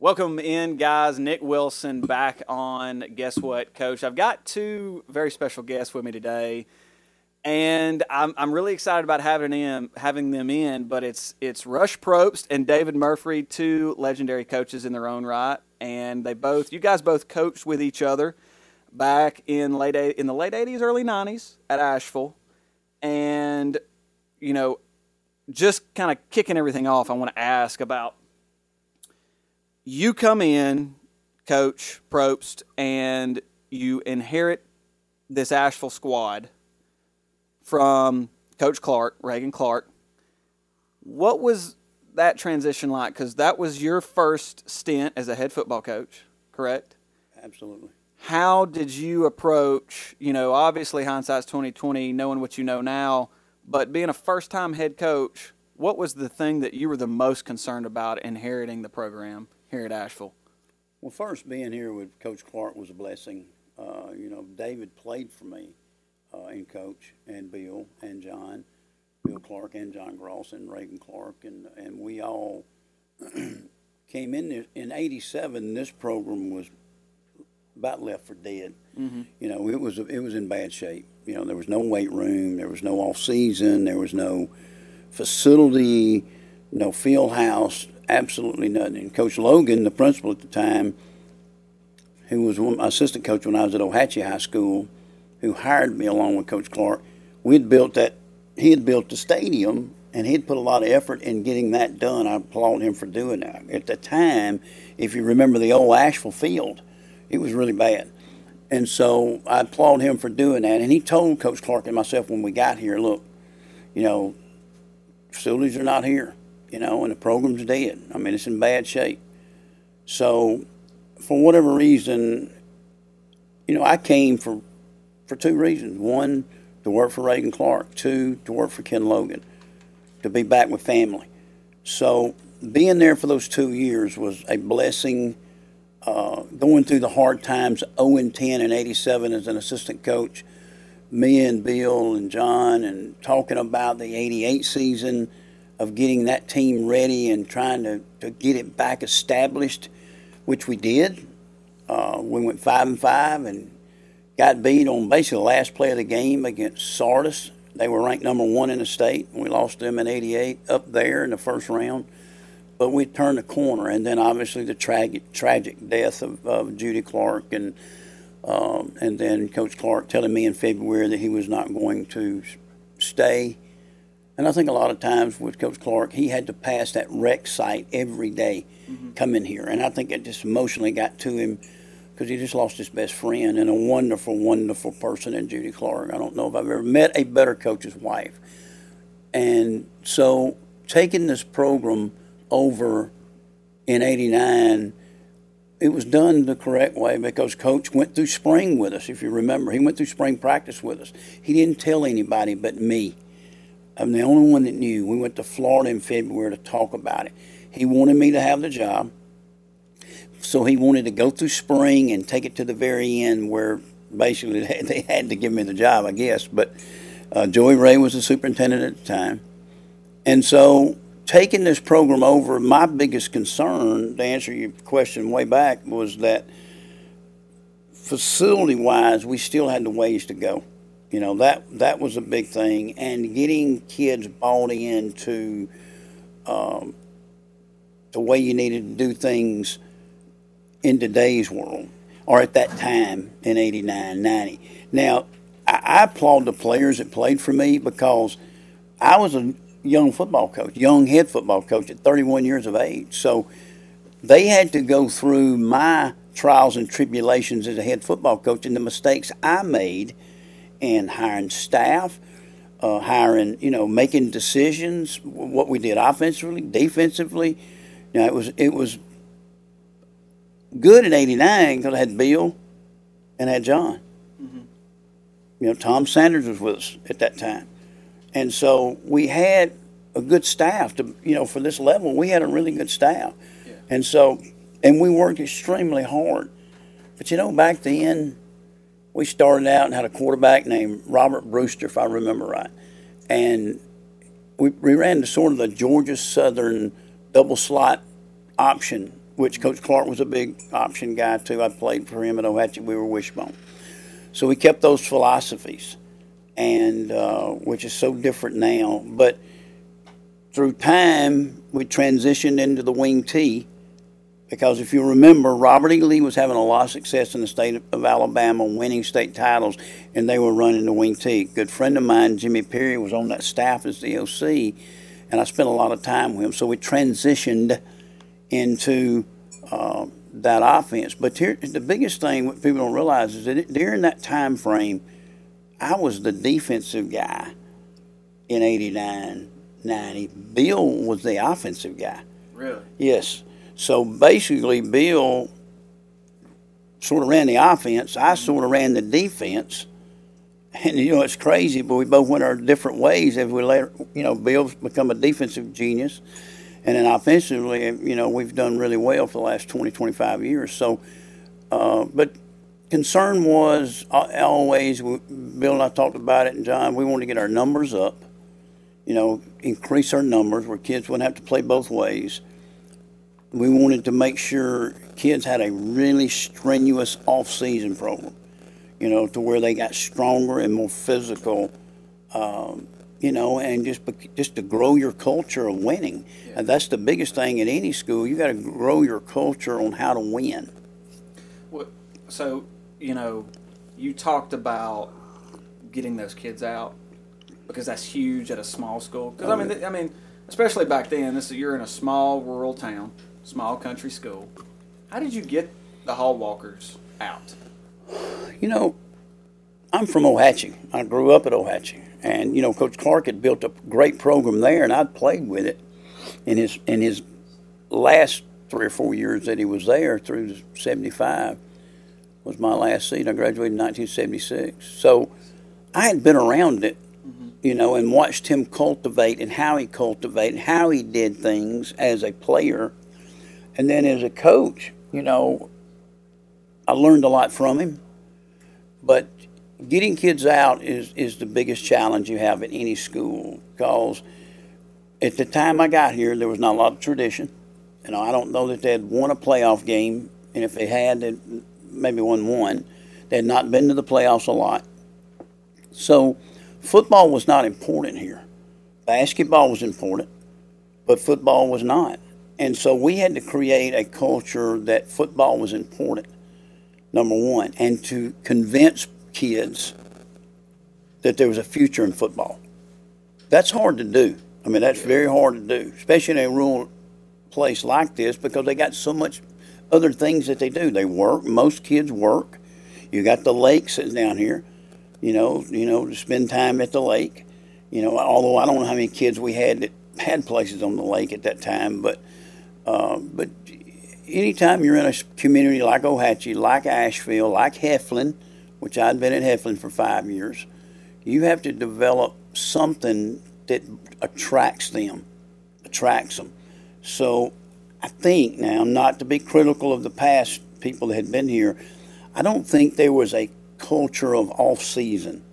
Welcome in, guys. Nick Wilson back on Guess What, Coach. I've got two very special guests with me today, and I'm, I'm really excited about having in having them in. But it's it's Rush Propst and David Murphree, two legendary coaches in their own right, and they both you guys both coached with each other back in late in the late '80s, early '90s at Asheville, and you know, just kind of kicking everything off. I want to ask about you come in, Coach Propst, and you inherit this Asheville squad from Coach Clark, Reagan Clark. What was that transition like? Because that was your first stint as a head football coach, correct? Absolutely. How did you approach? You know, obviously hindsight's twenty twenty, knowing what you know now, but being a first time head coach, what was the thing that you were the most concerned about inheriting the program? Here at Asheville? Well, first, being here with Coach Clark was a blessing. Uh, you know, David played for me uh, in coach, and Bill and John, Bill Clark and John Gross and Reagan Clark, and, and we all came in there. In 87, this program was about left for dead. Mm-hmm. You know, it was it was in bad shape. You know, there was no weight room, there was no off season, there was no facility, no field house absolutely nothing. Coach Logan, the principal at the time, who was my assistant coach when I was at Ohatchee High School, who hired me along with Coach Clark, we had built that. He had built the stadium, and he had put a lot of effort in getting that done. I applaud him for doing that. At the time, if you remember the old Asheville field, it was really bad. And so I applaud him for doing that. And he told Coach Clark and myself when we got here, look, you know, facilities are not here you know, and the program's dead. I mean, it's in bad shape. So, for whatever reason, you know, I came for for two reasons. One, to work for Reagan Clark. Two, to work for Ken Logan, to be back with family. So, being there for those two years was a blessing. Uh, going through the hard times, 0 and 10 and 87 as an assistant coach, me and Bill and John, and talking about the 88 season of getting that team ready and trying to, to get it back established, which we did. Uh, we went five and five and got beat on basically the last play of the game against Sardis. They were ranked number one in the state. We lost them in '88 up there in the first round, but we turned the corner. And then obviously the tragic tragic death of, of Judy Clark and um, and then Coach Clark telling me in February that he was not going to stay and I think a lot of times with Coach Clark, he had to pass that wreck site every day, mm-hmm. come in here. And I think it just emotionally got to him because he just lost his best friend and a wonderful, wonderful person in Judy Clark. I don't know if I've ever met a better coach's wife. And so taking this program over in 89, it was done the correct way because coach went through spring with us if you remember he went through spring practice with us he didn't tell anybody but me I'm the only one that knew. We went to Florida in February to talk about it. He wanted me to have the job. So he wanted to go through spring and take it to the very end where basically they had to give me the job, I guess. But uh, Joey Ray was the superintendent at the time. And so taking this program over, my biggest concern, to answer your question way back, was that facility wise, we still had the ways to go. You know that that was a big thing, and getting kids bought into um, the way you needed to do things in today's world, or at that time in 89, 90. Now, I, I applaud the players that played for me because I was a young football coach, young head football coach at 31 years of age. So they had to go through my trials and tribulations as a head football coach and the mistakes I made – and hiring staff, uh, hiring, you know, making decisions. What we did offensively, defensively. You know, it was it was good in '89 because I had Bill and I had John. Mm-hmm. You know, Tom Sanders was with us at that time, and so we had a good staff to you know for this level. We had a really good staff, yeah. and so and we worked extremely hard. But you know, back then we started out and had a quarterback named Robert Brewster, if I remember right. And we, we ran the sort of the Georgia Southern double slot option which Coach Clark was a big option guy too. I played for him at Ohatchee. We were wishbone. So we kept those philosophies, and uh, which is so different now. But through time, we transitioned into the wing T because if you remember, Robert E. Lee was having a lot of success in the state of Alabama, winning state titles, and they were running the wing T. A good friend of mine, Jimmy Perry, was on that staff as the OC, and I spent a lot of time with him. So we transitioned into uh, that offense. But here, the biggest thing what people don't realize is that during that time frame, I was the defensive guy in 89, 90. Bill was the offensive guy. Really? Yes. So basically, Bill sort of ran the offense. I sort of ran the defense. And you know it's crazy, but we both went our different ways. If we let you know, Bill's become a defensive genius, and then offensively, you know, we've done really well for the last 20, 25 years. So, uh, but concern was uh, always Bill and I talked about it, and John, we wanted to get our numbers up. You know, increase our numbers where kids wouldn't have to play both ways we wanted to make sure kids had a really strenuous off-season program, you know, to where they got stronger and more physical, um, you know, and just just to grow your culture of winning. Yeah. And that's the biggest thing in any school. You got to grow your culture on how to win. Well, so you know, you talked about getting those kids out because that's huge at a small school. Because I mean, I mean, especially back then, this you're in a small rural town small country school. How did you get the Hall Walkers out? You know, I'm from Ohatchee. I grew up at Ohatchee, and you know, Coach Clark had built a great program there, and I'd played with it in his in his last three or four years that he was there through '75 was my last season. I graduated in 1976, so I had been around it, mm-hmm. you know, and watched him cultivate and how he cultivated, how he did things as a player and then as a coach, you know, I learned a lot from him. But getting kids out is, is the biggest challenge you have at any school because at the time I got here, there was not a lot of tradition. You know, I don't know that they had won a playoff game, and if they had, they maybe won one. They had not been to the playoffs a lot. So football was not important here. Basketball was important, but football was not. And so we had to create a culture that football was important, number one, and to convince kids that there was a future in football. That's hard to do. I mean, that's very hard to do, especially in a rural place like this because they got so much other things that they do. They work. Most kids work. You got the lake sitting down here, you know, you know, to spend time at the lake. You know, although I don't know how many kids we had that had places on the lake at that time, but uh, but anytime you're in a community like Ohatchee, like Asheville, like Heflin, which I'd been at Heflin for five years, you have to develop something that attracts them, attracts them. So I think now, not to be critical of the past people that had been here, I don't think there was a culture of off season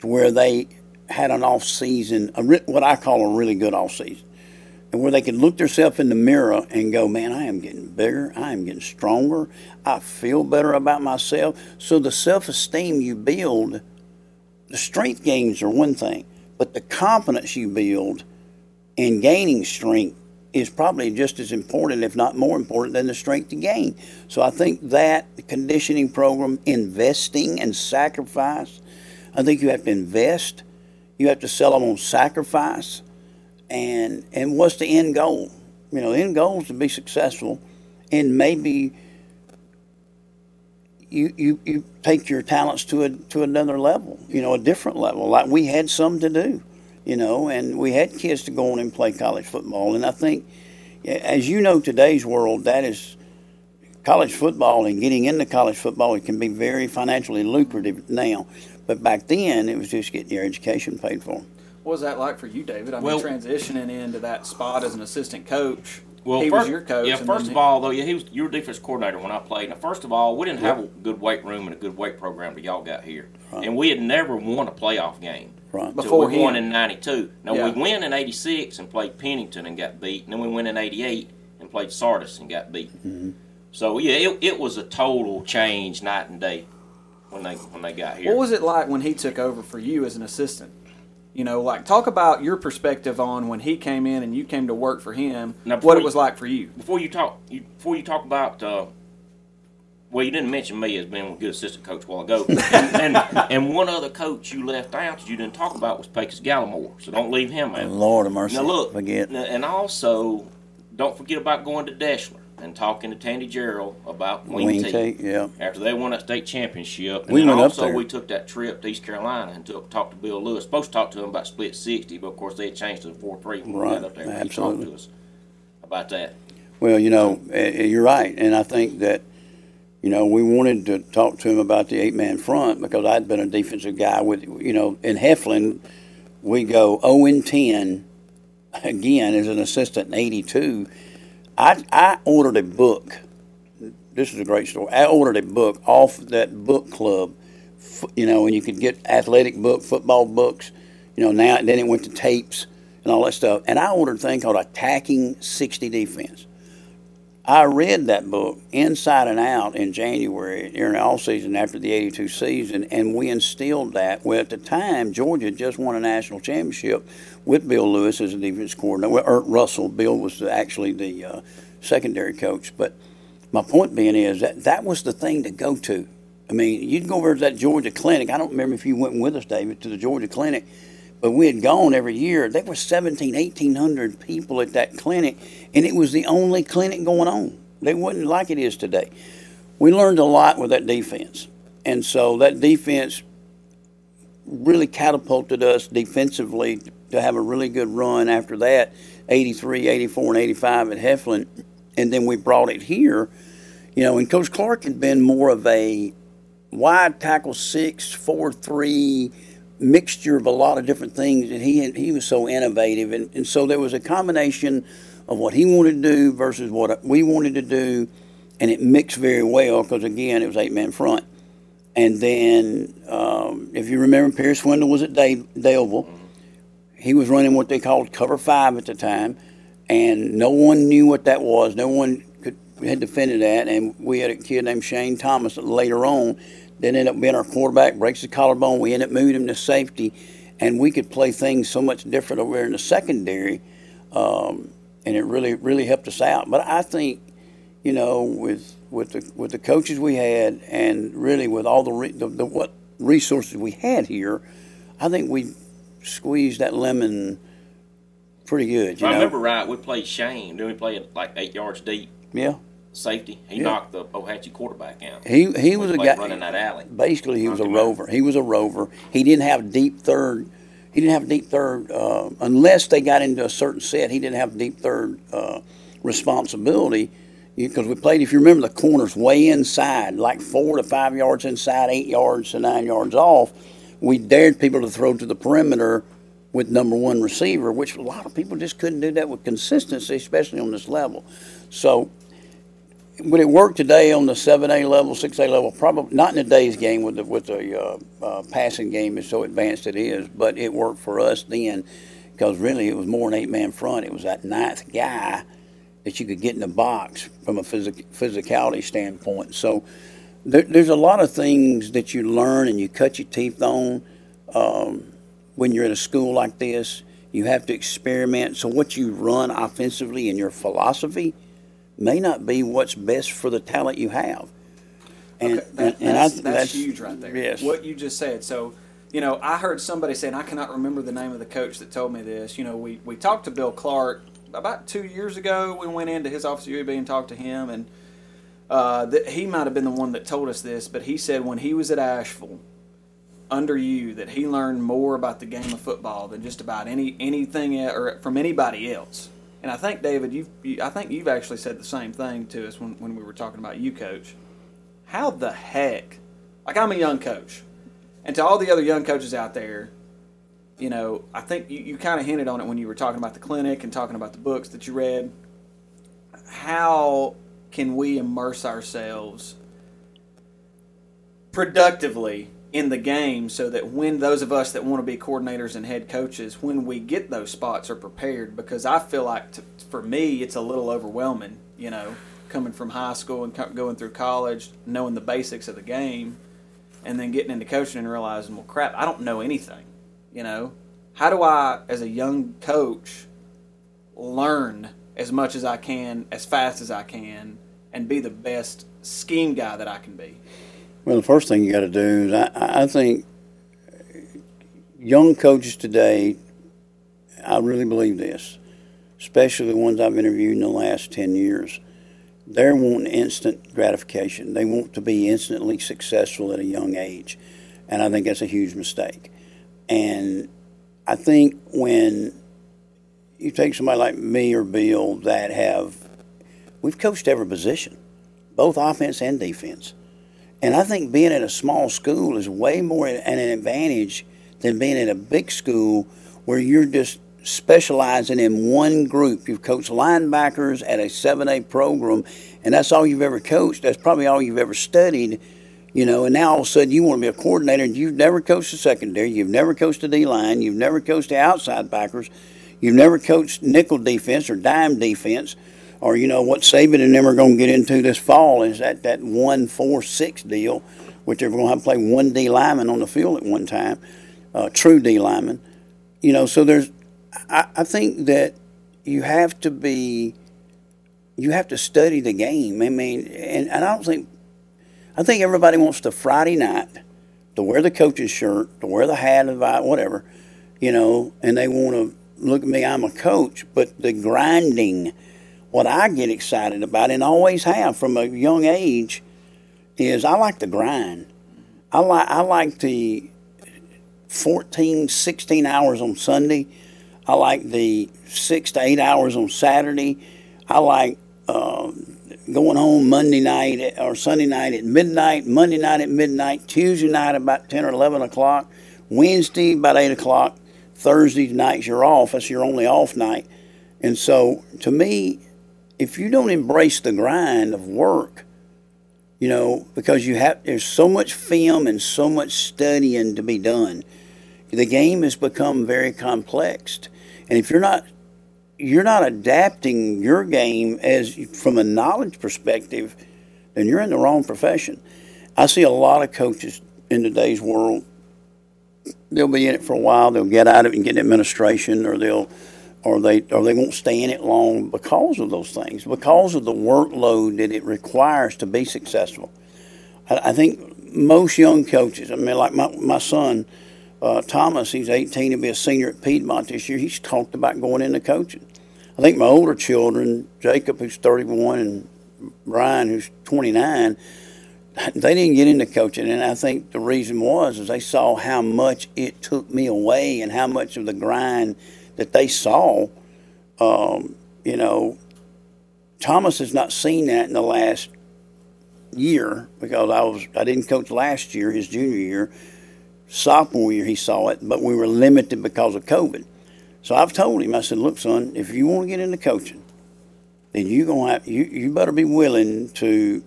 to where they had an off season, a, what I call a really good off season and where they can look themselves in the mirror and go, man, I am getting bigger, I am getting stronger, I feel better about myself. So the self esteem you build, the strength gains are one thing, but the confidence you build in gaining strength is probably just as important, if not more important, than the strength to gain. So I think that conditioning program, investing and sacrifice, I think you have to invest, you have to sell them on sacrifice and and what's the end goal? You know, end goal is to be successful, and maybe you, you, you take your talents to a to another level, you know, a different level. Like we had some to do, you know, and we had kids to go on and play college football. And I think, as you know, today's world, that is college football and getting into college football. It can be very financially lucrative now, but back then it was just getting your education paid for. What was that like for you, David? I mean, transitioning into that spot as an assistant coach. Well, he first, was your coach. Yeah, first of all, though, yeah, he was your defense coordinator when I played. Now, first of all, we didn't have a good weight room and a good weight program till y'all got here, right. and we had never won a playoff game. Right. Before we won in '92. Now yeah. we went in '86 and played Pennington and got beat, and then we went in '88 and played Sardis and got beat. Mm-hmm. So yeah, it, it was a total change night and day when they when they got here. What was it like when he took over for you as an assistant? You know, like talk about your perspective on when he came in and you came to work for him. Now, what before it you- was like for you. before you talk you, before you talk about uh, well you didn't mention me as being a good assistant coach a while ago and, and and one other coach you left out that you didn't talk about was Pecos Gallimore so don't leave him out Lord of mercy. now look Forget. and also don't forget about going to Deshler and talking to Tandy Gerelds about Wing, Wing yeah. after they won that state championship. And We then went up also we took that trip to East Carolina and took, talked to Bill Lewis. Supposed to talk to him about split sixty, but of course they had changed to the four three when we Right, got up there. He talked absolutely. to us about that. Well, you know, eh, eh, you're right, and I think that, you know, we wanted to talk to him about the eight-man front because I'd been a defensive guy with, you know, in Heflin, we go 0 and 10 again as an assistant in '82. I I ordered a book. This is a great story. I ordered a book off that book club, you know, and you could get athletic book, football books, you know. Now then it went to tapes and all that stuff, and I ordered a thing called Attacking 60 Defense. I read that book inside and out in January during the off season after the '82 season, and we instilled that. Well, at the time, Georgia just won a national championship with Bill Lewis as a defense coordinator. Well, Russell, Bill was actually the uh, secondary coach. But my point being is that that was the thing to go to. I mean, you'd go over to that Georgia clinic. I don't remember if you went with us, David, to the Georgia clinic, but we had gone every year. There were 17, 1,800 people at that clinic, and it was the only clinic going on. They wasn't like it is today. We learned a lot with that defense. And so that defense really catapulted us defensively to have a really good run after that 83, 84, and 85 at Heflin. And then we brought it here. You know, and Coach Clark had been more of a wide tackle six, four, three mixture of a lot of different things. And he had, he was so innovative, and, and so there was a combination of what he wanted to do versus what we wanted to do, and it mixed very well because again it was eight man front. And then, um, if you remember, Pierce Wendell was at Dale, Daleville. He was running what they called cover five at the time, and no one knew what that was. No one could had defended that. And we had a kid named Shane Thomas later on that ended up being our quarterback, breaks his collarbone. We ended up moving him to safety, and we could play things so much different over there in the secondary, um, and it really really helped us out. But I think, you know, with with the with the coaches we had, and really with all the, re, the, the what resources we had here, I think we squeezed that lemon pretty good. You I know? remember right, we played Shane. Then we played like eight yards deep, Yeah, safety. He Yeah. knocked the Ohatchee quarterback out. he he was a guy running that alley. Basically, he was a him out. rover. He was a rover. He didn't have deep third. He didn't have deep third uh, unless they got into a certain set. He didn't have deep third uh, responsibility because we played. If you remember, the corners way inside, like four to five yards inside, eight yards to nine yards off. We dared people to throw to the perimeter with number one receiver, which a lot of people just couldn't do that with consistency, especially on this level. So would it work today on the seven A level, six A level? Probably not in today's game with the with the uh, uh, passing game is so advanced it is, but it worked for us then because really it was more an eight man front. It was that ninth guy that you could get in the box from a physic- physicality standpoint. So there, there's a lot of things that you learn and you cut your teeth on um, when you're in a school like this. You have to experiment. So what you run offensively in your philosophy may not be what's best for the talent you have. And, Okay, that- and, and I, that's, that's, huge right there. Yes. What you just said. So, you know, I heard somebody say, and I cannot remember the name of the coach that told me this. You know, we, we talked to Bill Clark about two years ago. We went into his office at UAB and talked to him, and uh, that he might have been the one that told us this, but he said when he was at Asheville under you that he learned more about the game of football than just about any anything or from anybody else. And I think David, you've you, I think you've actually said the same thing to us when, when we were talking about you, Coach. How the heck? Like I'm a young coach, and to all the other young coaches out there, you know, I think you, you kind of hinted on it when you were talking about the clinic and talking about the books that you read. How can we immerse ourselves productively in the game so that when those of us that want to be coordinators and head coaches, when we get those spots, are prepared. Because I feel like to, for me, it's a little overwhelming, you know, coming from high school and co- going through college, knowing the basics of the game, and then getting into coaching and realizing, well, crap, I don't know anything, you know. How do I, as a young coach, learn as much as I can, as fast as I can, and be the best scheme guy that I can be? Well, the first thing you got to do is I, I think young coaches today, I really believe this, especially the ones I've interviewed in the last 10 years, they're wanting instant gratification. They want to be instantly successful at a young age. And I think that's a huge mistake. And I think when you take somebody like me or Bill that have, we've coached every position, both offense and defense and I think being at a small school is way more an advantage than being at a big school where you're just specializing in one group. You've coached linebackers at a 7A program, and that's all you've ever coached. That's probably all you've ever studied, you know, and now all of a sudden you want to be a coordinator and you've never coached the secondary, you've never coached the D line, you've never coached the outside backers, you've never coached nickel defense or dime defense or you know what Saban and them are going to get into this fall is that that one four six deal, which they're going to have to play one D lineman on the field at one time, uh, true D lineman. You know, so there's, I, I think that you have to be, you have to study the game. I mean, and, and I don't think, I think everybody wants to Friday night to wear the coach's shirt, to wear the hat, whatever, you know, and they want to look at me. I'm a coach, but the grinding what I get excited about and always have from a young age is I like the grind. I like I like the 14, 16 hours on Sunday. I like the six to eight hours on Saturday. I like uh, going home Monday night or Sunday night at midnight, Monday night at midnight, Tuesday night about 10 or 11 o'clock, Wednesday about 8 o'clock, Thursday nights you're off. That's your only off night. And so to me, if you don't embrace the grind of work, you know, because you have there's so much film and so much studying to be done, the game has become very complex. And if you're not you're not adapting your game as from a knowledge perspective, then you're in the wrong profession. I see a lot of coaches in today's world. They'll be in it for a while. They'll get out of it and get administration, or they'll or they or they won't stay in it long because of those things, because of the workload that it requires to be successful. I, I think most young coaches, I mean, like my my son uh, Thomas, he's 18 to be a senior at Piedmont this year. He's talked about going into coaching. I think my older children, Jacob, who's 31, and Brian, who's 29, they didn't get into coaching, and I think the reason was is they saw how much it took me away and how much of the grind that they saw. Um, you know, Thomas has not seen that in the last year because I was I didn't coach last year, his junior year. Sophomore year he saw it, but we were limited because of COVID. So I've told him, I said, look, son, if you want to get into coaching, then you gonna have, you, you better be willing to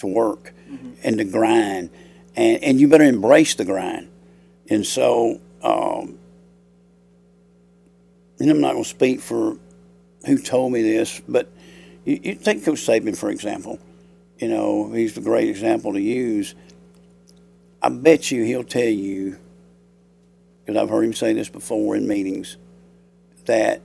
to work mm-hmm. and to grind, and and you better embrace the grind. And so um, and I'm not going to speak for who told me this, but you, you take Coach Saban, for example. You know, he's a great example to use. I bet you he'll tell you, because I've heard him say this before in meetings, that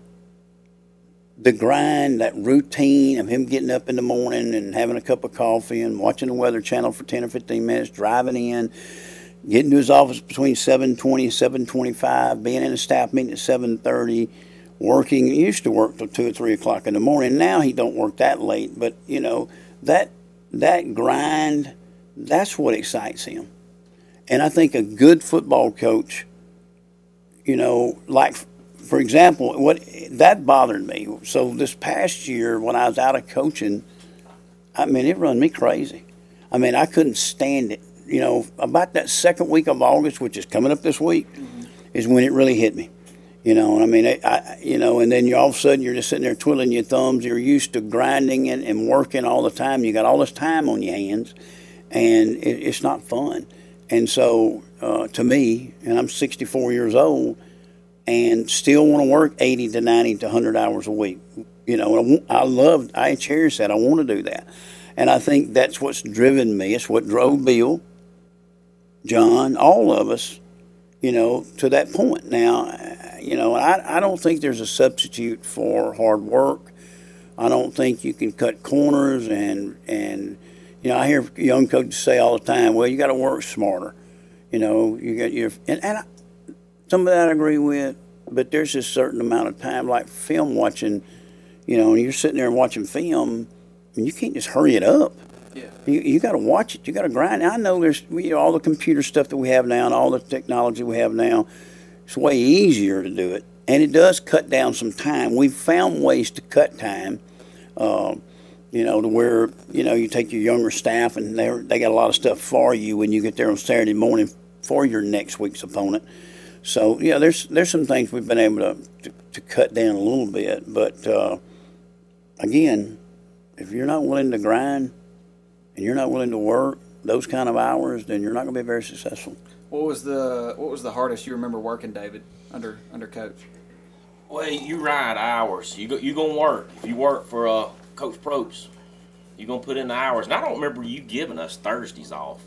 the grind, that routine of him getting up in the morning and having a cup of coffee and watching the Weather Channel for 10 or 15 minutes, driving in, getting to his office between 7.20 and 7.25, being in a staff meeting at 7.30, working. He used to work till 2 or 3 o'clock in the morning. Now he don't work that late. But, you know, that, that grind, that's what excites him. And I think a good football coach, you know, like, for example, what that bothered me. So this past year when I was out of coaching, I mean, it run me crazy. I mean, I couldn't stand it you know, about that second week of August, which is coming up this week, mm-hmm. is when it really hit me. You know, and I mean, I, I, you know, and then you all of a sudden you're just sitting there twiddling your thumbs. You're used to grinding and, and working all the time. You got all this time on your hands, and it, it's not fun. And so, uh, to me, and I'm 64 years old, and still want to work 80 to 90 to 100 hours a week. You know, I, I love, I cherish that. I want to do that. And I think that's what's driven me. It's what drove Bill, John, all of us, you know, to that point. Now, you know, I, I don't think there's a substitute for hard work. I don't think you can cut corners and, and, you know, I hear young coaches say all the time, well, you got to work smarter. You know, you got your, and, and I, some of that I agree with, but there's a certain amount of time, like film watching, you know, and you're sitting there and watching film, and you can't just hurry it up. Yeah. You, you got to watch it. You got to grind. I know there's we, all the computer stuff that we have now and all the technology we have now. It's way easier to do it, and it does cut down some time. We've found ways to cut time. Um, you know, to where you know you take your younger staff and they they got a lot of stuff for you when you get there on Saturday morning for your next week's opponent. So yeah, there's there's some things we've been able to to, to cut down a little bit, but uh, again, if you're not willing to grind and you're not willing to work those kind of hours, then you're not going to be very successful. What was the What was the hardest you remember working, David, under under coach? Well, you ride hours. You go, you gonna work. If you work for uh, Coach Propst, you gonna put in the hours. And I don't remember you giving us Thursdays off.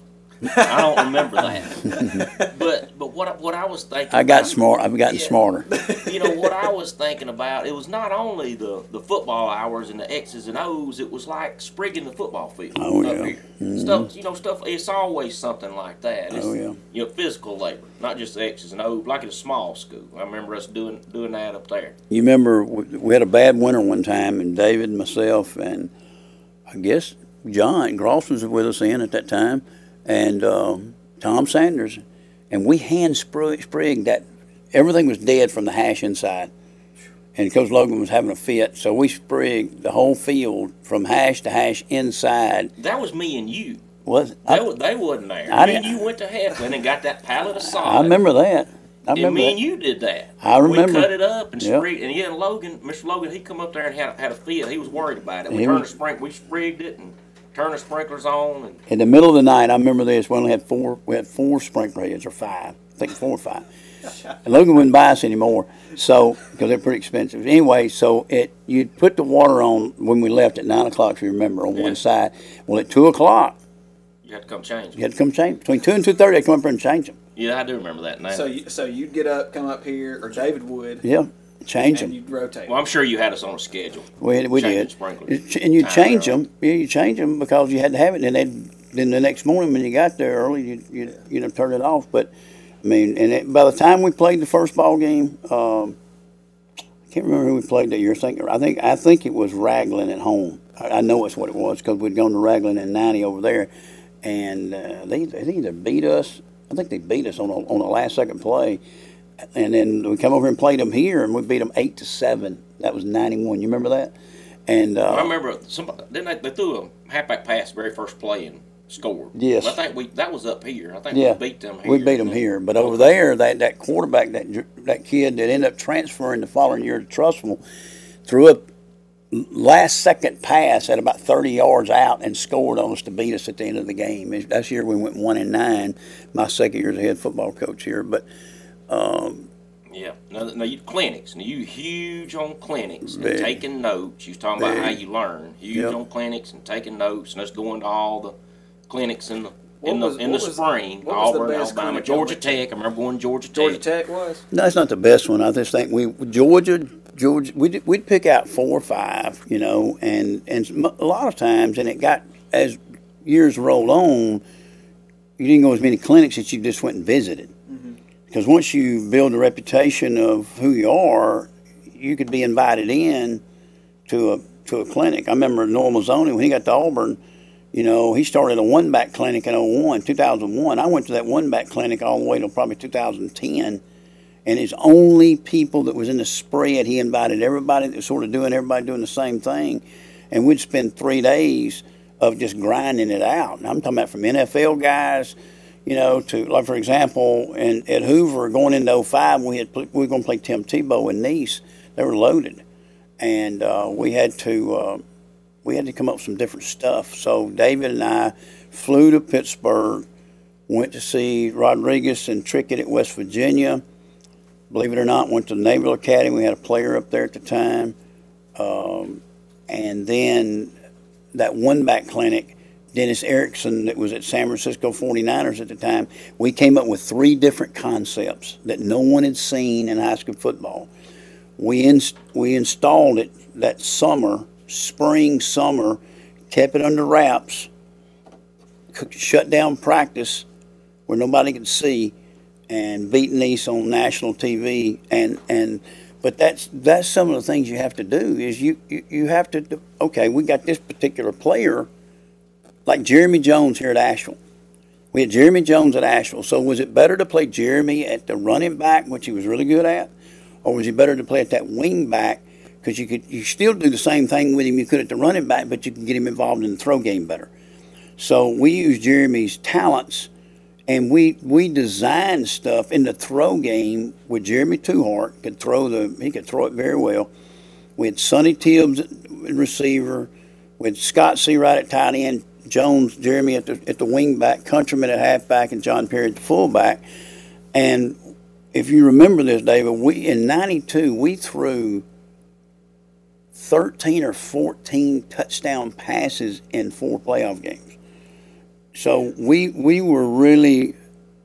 I don't remember that. but but what I- what I was thinking. I got about- smart. I've gotten Yeah. smarter. you know what I was thinking about? It was not only the, the football hours and the X's and O's. It was like sprigging the football field. Oh, up yeah. here. Mm-hmm. Stuff you know stuff. It's always something like that. Oh, it's, Oh, yeah. You know physical labor, not just the X's and O's. Like at a small school, I remember us doing doing that up there. You remember we we had a bad winter one time, and David, and myself, and I guess John Gross was with us in at that time, and um, Tom Sanders, and we hand sprigged that. Everything was dead from the hash inside, and Coach Logan was having a fit, so we sprigged the whole field from hash to hash inside. That was me and you. Was They, I, wa- they wasn't there. I me and didn't- you went to Heflin and got that pallet of salt. I remember that. I And remember me that. and you did that. I remember. We cut it up and Yep. sprigged, and yeah, Logan, Mr. Logan, he come up there and had, had a fit. He was worried about it. We He turned was- the sprink, we sprigged it and turned the sprinklers on, and In the middle of the night, I remember this. We only had four. We had four sprinkler heads or five. I think four or five. And Logan wouldn't buy us anymore, so because they're pretty expensive. Anyway, so it you'd put the water on when we left at nine o'clock. If you remember, on Yeah. one side. Well, at two o'clock, you had to come change. you had to come change between two and two thirty. They come up here and change them. Yeah, I do remember that now. So you, so you'd get up, come up here, or David would, Yeah, change and them. you'd rotate. well, I'm sure you had us on a schedule. We, we Changing did, sprinklers. and you Time change early. them. Yeah, you change them because you had to have it, and then then the next morning when you got there early, you you you know turn it off. But I mean, and it, by the time we played the first ball game, um, I can't remember who we played that year. I think I think I think it was Ragland at home. I, I know it's what it was because we'd gone to Ragland in '90 over there, and uh, they they either beat us. I think they beat us on a, on the last second play, and then we come over and played them here, and we beat them eight to seven. That was '91. You remember that? And uh, I remember somebody didn't they, they threw a halfback pass very first play and scored. Yes. I think we that was up here. I think Yeah, we beat them here. we beat them here, but over there, that, that quarterback, that that kid that ended up transferring the following year to Trussville, threw a last second pass at about 30 yards out and scored on us to beat us at the end of the game. That's year we went one and nine. My second year as a head football coach here, but um, Yeah. Now, now you clinics. Now you huge on clinics and Big. taking notes. You was talking about how you learn. Huge Yep. on clinics and taking notes and us going to all the clinics in the What in the was- in the what was- spring. what was the Auburn, best Alabama, clinic Georgia? Tech. I remember going to Georgia Tech. Georgia Tech was. no, that's not the best one. I just think we Georgia, Georgia, we'd, we'd pick out four or five, you know, and and a lot of times, and it got as years rolled on, you didn't go as many clinics that you just went and visited. Because once you build a reputation of who you are, you could be invited in to a to a clinic. I remember Noel Mazzone when he got to Auburn. You know, he started a one back clinic in 01, 2001. I went to that one back clinic all the way till probably 2010. And his only people that was in the spread. He invited everybody that was sort of doing everybody doing the same thing. And we'd spend three days of just grinding it out. And I'm talking about from NFL guys, you know, to like for example, in at Hoover going into 05, we had we were going to play Tim Tebow and Nease. They were loaded, and uh, we had to uh, we had to come up with some different stuff. So David and I flew to Pittsburgh Went to see Rodriguez and Trickett at West Virginia. Believe it or not, went to the Naval Academy. We had a player up there at the time. Um, and then that one back clinic, Dennis Erickson, that was at San Francisco 49ers at the time, we came up with three different concepts that no one had seen in high school football. We, we installed it that summer, spring, summer, kept it under wraps, shut down practice where nobody could see, and beat Nease on national TV. And, and but that's that's some of the things you have to do. Is you you, you have to okay. We got this particular player, like Jeremy Jones here at Asheville. We had Jeremy Jones at Asheville. So was it better to play Jeremy at the running back, which he was really good at, or was it better to play at that wing back? Because you could you still do the same thing with him you could at the running back, but you can get him involved in the throw game better. So we used Jeremy's talents, and we we designed stuff in the throw game with Jeremy Tuhart. Could throw the he could throw it very well. We had Sonny Tibbs receiver, with Scott Seawright at tight end, Jones, Jeremy at the at the wing back, Countryman at halfback, and John Perry at the fullback. And if you remember this, David, we in '92 we threw 13 or 14 touchdown passes in four playoff games. So we we were really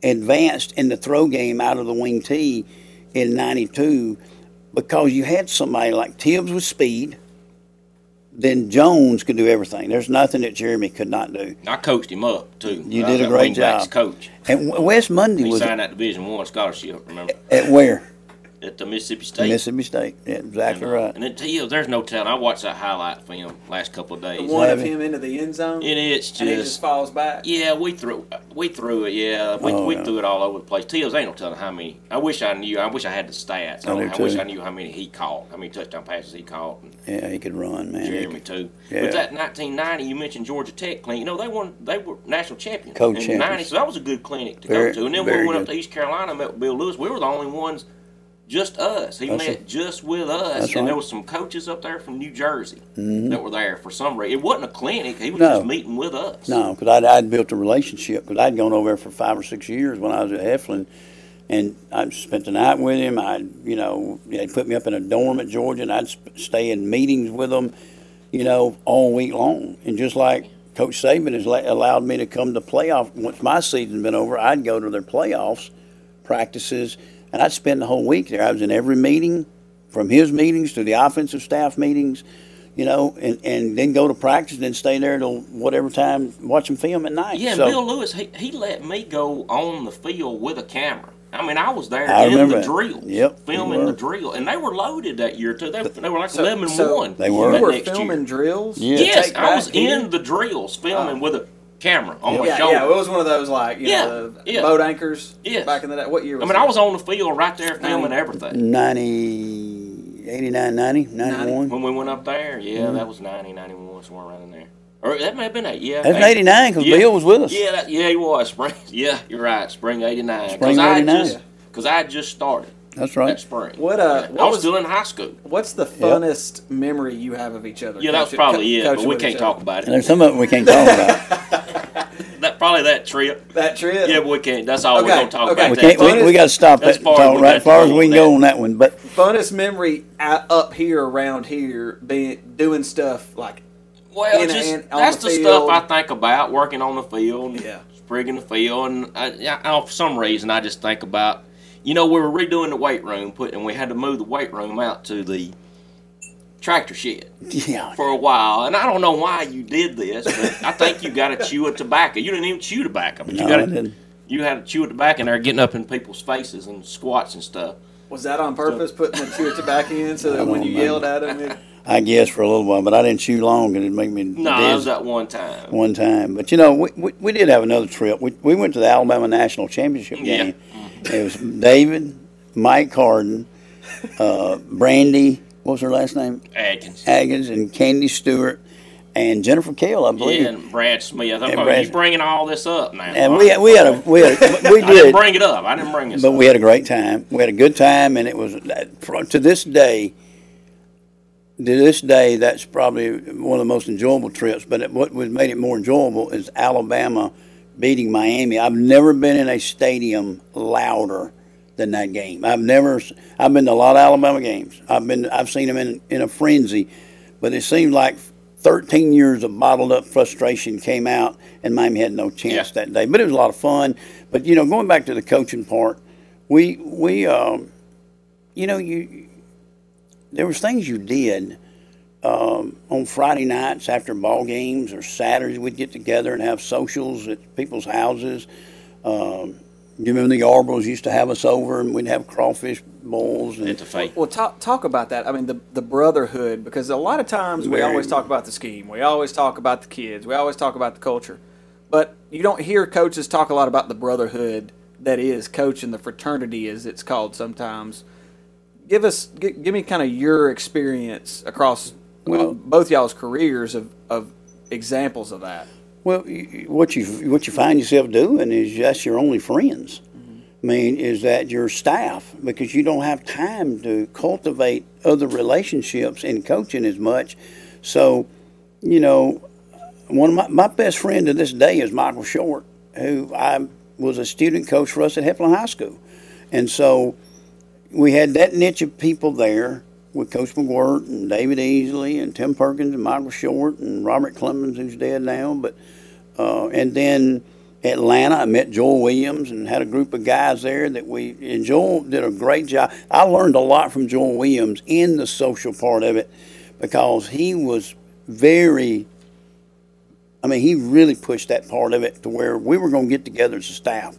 advanced in the throw game out of the wing T in '92 because you had somebody like Tibbs with speed. Then Jones could do everything. There's nothing that Jeremy could not do. I coached him up too. You I did a great job. Coach. And Wes Monday He was signed that Division One scholarship. Remember at where? At the Mississippi State. Mississippi State. Yeah, exactly and, uh, right. And then Tibbs, there's no telling. I watched that highlight film last couple of The days. one of him into the end zone, And it's just, and he just falls back. yeah, we threw we threw it. Yeah, we, Oh, we yeah. threw it all over the place. Tibbs ain't no telling how many. I wish I knew. I wish I had the stats. I, I I wish. I knew how many he caught, how many touchdown passes he caught. Yeah, he could run, man. He Jeremy could- too. Yeah. But that 1990, you mentioned Georgia Tech clinic. You know they won. They were national champions in Co-champions. '90, so that was a good clinic to Very- go to. And then very we went up to East Carolina, met with Bill Lewis. We were the only ones, just us. He That's met just with us, That's and right. there was some coaches up there from New Jersey mm-hmm. that were there for some reason. It wasn't a clinic. He was No. just meeting with us. No, because I'd, I'd built a relationship because I'd gone over there for five or six years when I was at Heflin, and I spent the night with him. I'd, you know, they put me up in a dorm at Georgia, and I'd sp- stay in meetings with them, you know, all week long. And just like Coach Saban has la- allowed me to come to playoff, once my season's been over, I'd go to their playoffs practices, and I'd spend the whole week there. I was in every meeting, from his meetings to the offensive staff meetings you know, and, and then go to practice and then stay there till whatever time, watching film at night. Yeah, so, Bill Lewis, he, he let me go on the field with a camera. I mean, I was there I in remember the that. drills, Yep, filming the drill, and they were loaded that year too. They, they were like So- eleven so one. They were. You were filming year. drills. Yeah. Yes, I was back here? in the drills filming ah. with a camera on my Yeah, shoulder. yeah, it was one of those like you Yeah, know, the yeah. boat anchors Yeah. back in the day. What year I was mean, I was on the field right there filming everything. 90, 89, 90, 91. When we went up there, yeah, that was 90, 91, somewhere around in there. Or that may have been eight, yeah. That's eight. 89 because Yeah. Bill was with us. Yeah, that, yeah, he was. Spring, yeah, you're right. Spring '89. Spring I 89. just because I had just started That's that right. spring. What, uh, what I was was- still in high school. What's the funnest memory you have of each other? Yeah, that was probably co- it, but we can't talk other? about And it. there's some of it we can't talk about. That probably that trip. That trip. Yeah, but we can't. That's all we're gonna talk okay. about. We that. can't. We, we got to stop that far talk right as far as we can go on that one. But funnest memory up here around here, being doing stuff like Well, in a- just in- that's the the, stuff I think about working on the field, and Yeah. sprigging the field, and I, I, I- for some reason I just think about, you know, we were redoing the weight room, put, and we had to move the weight room out to the tractor shed yeah, for a while, and I don't know why you did this, but I think you got to chew a tobacco. You didn't even chew tobacco, but you no, got I to didn't. you had to chew a tobacco, and they're getting up in people's faces and squats and stuff. was that on purpose, putting the chew tobacco in so that when you know. yelled at him, it, I guess for a little while, but I didn't chew long and it made me No, that was that one time. one time. But you know, we, we, we did have another trip. We, we went to the Alabama National Championship Yeah. It was David, Mike Harden, uh, Brandy. What was her last name? Atkins. Aggins and Candy Stewart and Jennifer Kale, I believe. Yeah, and Brad Smith. I'm Brad- you bringing all this up now. And we had, we had a we had a, we I didn't bring it up. I didn't bring it but up. we had a great time. We had a good time, and it was to this day. To this day, that's probably one of the most enjoyable trips. But it, what was made it more enjoyable is Alabama beating Miami. I've never been in a stadium louder than that game. I've never. I've been to a lot of Alabama games. I've been. I've seen them in in a frenzy, but it seemed like 13 years of bottled up frustration came out, and Miami had no chance Yeah. that day. But it was a lot of fun. But you know, going back to the coaching part, we we um, you know you there was things you did um, on Friday nights after ball games or Saturdays. We'd get together and have socials at people's houses. Um, you remember the Yarboroughs used to have us over, and we'd have crawfish bowls and At the fake. Well, talk talk about that. I mean, the the brotherhood, because a lot of times we Very- always talk about the scheme, we always talk about the kids, we always talk about the culture, but you don't hear coaches talk a lot about the brotherhood that is coaching, the fraternity as it's called sometimes. Give us, gi- give me kind of your experience across Well- both y'all's careers of, of examples of that. Well, what you what you find yourself doing is that's your only friends. Mm-hmm. I mean, is that your staff because you don't have time to cultivate other relationships in coaching as much. So, you know, one of my, my best friend to this day is Michael Short, who I was a student coach for us at Heflin High School, and so we had that niche of people there with Coach McGuirt and David Easley and Tim Perkins and Michael Short and Robert Clemens, who's dead now. But uh, and then Atlanta, I met Joel Williams and had a group of guys there that we and Joel did a great job. I learned a lot from Joel Williams in the social part of it because he was very. I mean, he really pushed that part of it to where we were going to get together as a staff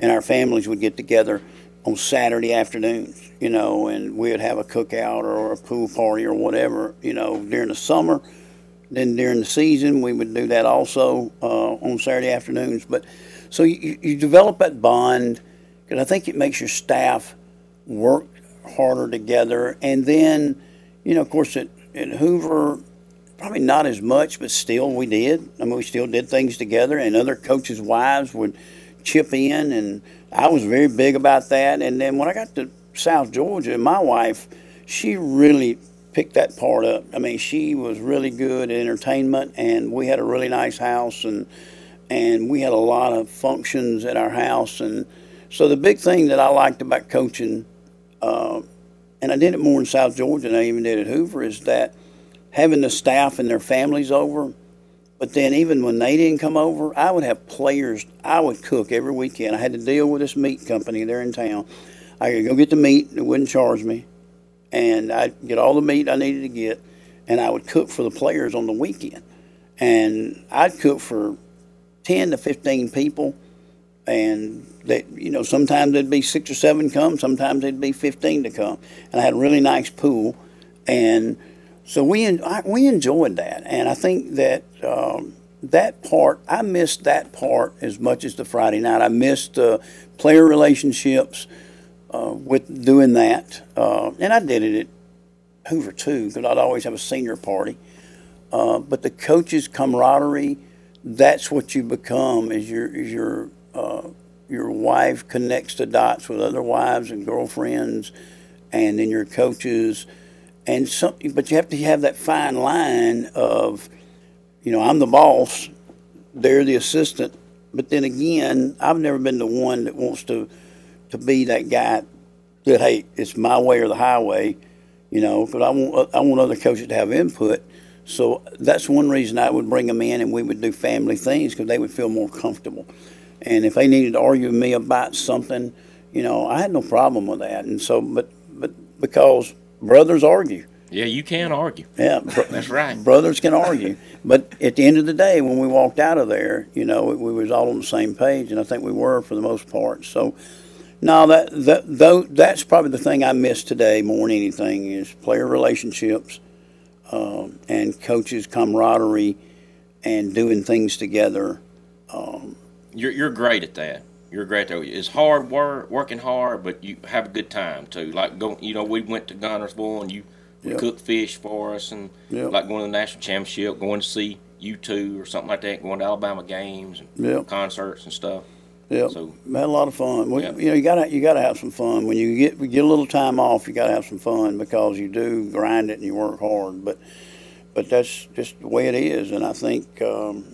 and our families would get together on Saturday afternoons, you know, and we'd have a cookout or a pool party or whatever, you know, during the summer. Then during the season, we would do that also uh, on Saturday afternoons. But so you, you develop that bond because I think it makes your staff work harder together. And then, you know, of course, at, at Hoover, probably not as much, but still we did. I mean, we still did things together, and other coaches' wives would chip in, and I was very big about that. And then when I got to South Georgia, my wife, she really picked that part up. I mean, she was really good at entertainment, and we had a really nice house, and and we had a lot of functions at our house, and so the big thing that I liked about coaching, uh, and I did it more in South Georgia than I even did at Hoover, is that having the staff and their families over. But then even when they didn't come over, I would have players. I would cook every weekend. I had to deal with this meat company there in town. I could go get the meat; they wouldn't charge me, and I'd get all the meat I needed to get, and I would cook for the players on the weekend. And I'd cook for ten to fifteen people, and that you know sometimes there'd be six or seven come, sometimes there'd be fifteen to come, and I had a really nice pool, and so we I, we enjoyed that, and I think that um, that part I missed that part as much as the Friday night. I missed the player relationships uh, with doing that, uh, and I did it at Hoover too because I'd always have a senior party. Uh, but the coaches' camaraderie, that's what you become. Is your your uh, your wife connects the dots with other wives and girlfriends, and then your coaches and some, but you have to have that fine line of, you know, I'm the boss, they're the assistant, but then again, I've never been the one that wants to, to be that guy that hey, it's my way or the highway, you know, because I want I want other coaches to have input. So that's one reason I would bring them in and we would do family things because they would feel more comfortable. And if they needed to argue with me about something, you know, I had no problem with that. And so, but but because brothers argue. Yeah, you can argue. Yeah, That's right. brothers can argue, but at the end of the day, when we walked out of there, you know, we, we was all on the same page, and I think we were for the most part. So, no, that that though that's probably the thing I miss today more than anything is player relationships, um, and coaches camaraderie, and doing things together. Um, You're you're great at that. You're great at. It's hard work, working hard, but you have a good time too. Like go, you know, we went to Guntersville and you Yep. cooked fish for us, and Yep. like going to the national championship, going to see you two or something like that, going to Alabama games and Yep. concerts and stuff. Yeah, So- had a lot of fun. We, Yeah. You know, you gotta you gotta have some fun when you get get a little time off. You gotta have some fun because you do grind it and you work hard. But but that's just the way it is. And I think um,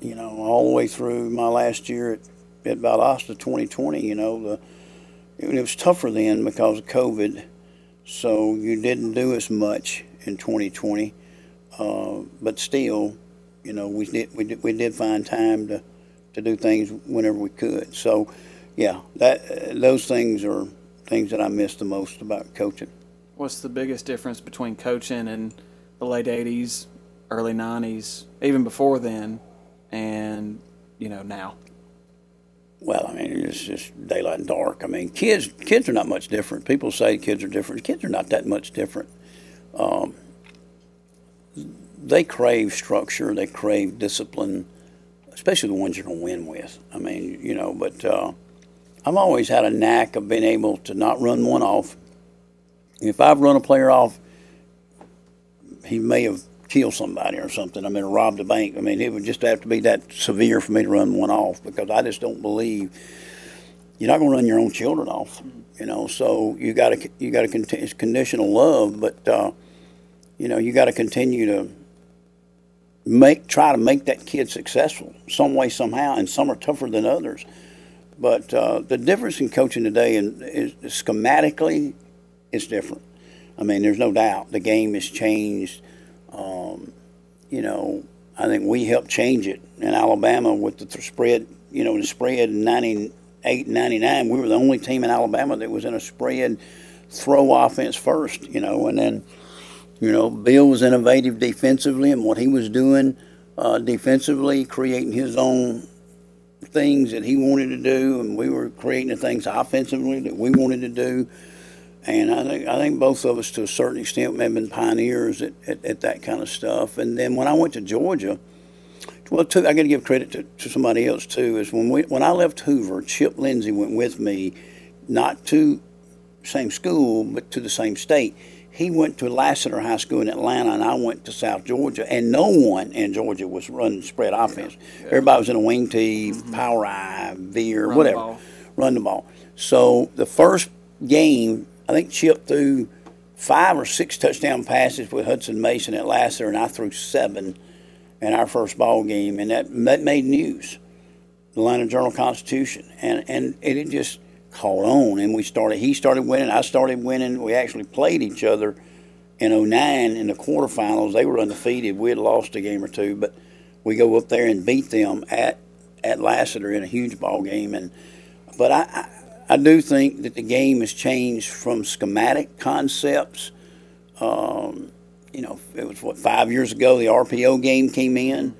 you know, all the way through my last year at, at Valdosta 2020, you know, the, it, was tougher then because of COVID. So you didn't do as much in 2020. Uh, but still, you know, we did, we did, we did find time to, to do things whenever we could. So, yeah, that, uh, those things are things that I miss the most about coaching. What's the biggest difference between coaching in the late 80s, early 90s, even before then, and, you know, now? Well, I mean, it's just daylight and dark. I mean, kids kids are not much different. People say kids are different. Kids are not that much different. Um, they crave structure. They crave discipline, especially the ones you're to win with. I mean, you know, but uh, I've always had a knack of being able to not run one off. If I've run a player off, he may have kill somebody or something. I mean, robbed a bank. I mean, it would just have to be that severe for me to run one off because I just don't believe you're not going to run your own children off. You know, so you got to you got to continue it's conditional love, but uh, you know you got to continue to make try to make that kid successful some way somehow, and some are tougher than others. But uh, the difference in coaching today and is, schematically, it's different. I mean, there's no doubt the game has changed um, you know, I think we helped change it in Alabama with the th- spread. You know, the spread in '98, '99. We were the only team in Alabama that was in a spread throw offense first. You know, and then you know Bill was innovative defensively and what he was doing uh, defensively, creating his own things that he wanted to do, and we were creating the things offensively that we wanted to do. And I think I think both of us, to a certain extent, may have been pioneers at, at, at that kind of stuff. And then when I went to Georgia, well, too, I got to give credit to, to somebody else too. Is when we when I left Hoover, Chip Lindsey went with me, not to same school but to the same state. He went to Lassiter High School in Atlanta, and I went to South Georgia. And no one in Georgia was running spread offense. Yeah. Everybody was in a wing T, mm-hmm. power I, veer, run whatever, run the ball. So the first game I think Chip threw five or six touchdown passes with Hudson Mason at Lassiter, and I threw seven in our first ball game, and that that made news, the Atlanta Journal Constitution, and and it just caught on, and we started. He started winning, I started winning. We actually played each other in 09 in the quarterfinals. They were undefeated. We had lost a game or two, but we go up there and beat them at at Lassiter in a huge ball game, and but I I do think that the game has changed from schematic concepts. Um, you know, it was what five years ago the RPO game came in.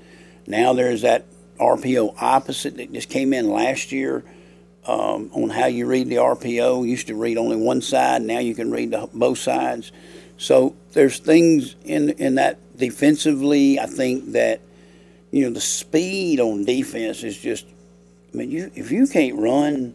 Now there's that RPO opposite that just came in last year um, on how you read the RPO. You used to read only one side. Now you can read the, both sides. So there's things in in that defensively. I think that you know the speed on defense is just. I mean, you if you can't run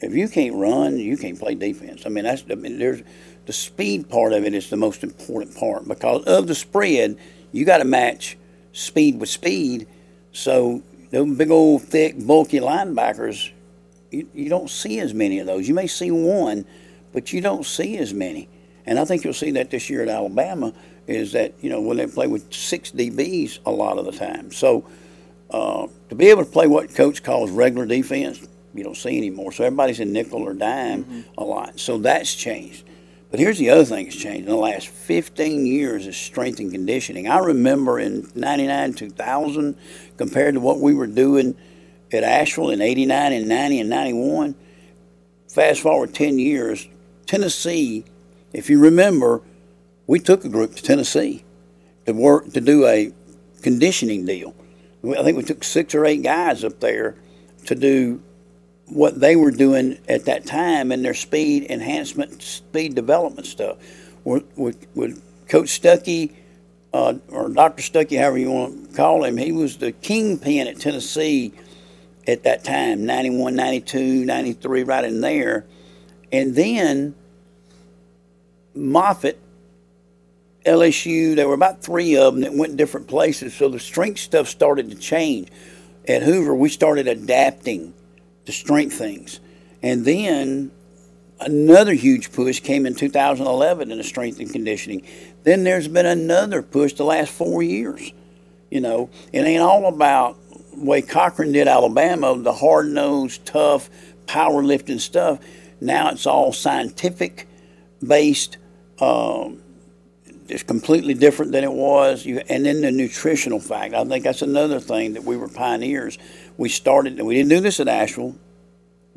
if you can't run, you can't play defense. I mean, that's I mean, there's the speed part of it is the most important part because of the spread. You got to match speed with speed. So those big old thick bulky linebackers, you, you don't see as many of those. You may see one, but you don't see as many. And I think you'll see that this year at Alabama is that you know when they play with six DBs a lot of the time. So uh, to be able to play what coach calls regular defense, you don't see anymore. So everybody's in nickel or dime mm-hmm. a lot. So that's changed. But here's the other thing that's changed in the last 15 years is strength and conditioning. I remember in 99, 2000, compared to what we were doing at Asheville in 89 and 90 and 91, fast forward 10 years, Tennessee, if you remember, we took a group to Tennessee to work to do a conditioning deal. I think we took six or eight guys up there to do what they were doing at that time and their speed enhancement, speed development stuff. With, with, Coach Stuckey, uh, or Dr. Stuckey, however you want to call him, he was the kingpin at Tennessee at that time 91, 92, 93, right in there. And then Moffitt, LSU, there were about three of them that went different places. So the strength stuff started to change. At Hoover, we started adapting to strengthen things. And then another huge push came in 2011 in the strength and conditioning. Then there's been another push the last four years. You know, it ain't all about way Cochran did Alabama, the hard nosed, tough, powerlifting stuff. Now it's all scientific based. Um, it's completely different than it was. You, and then the nutritional fact. I think that's another thing that we were pioneers. We started. We didn't do this at Asheville.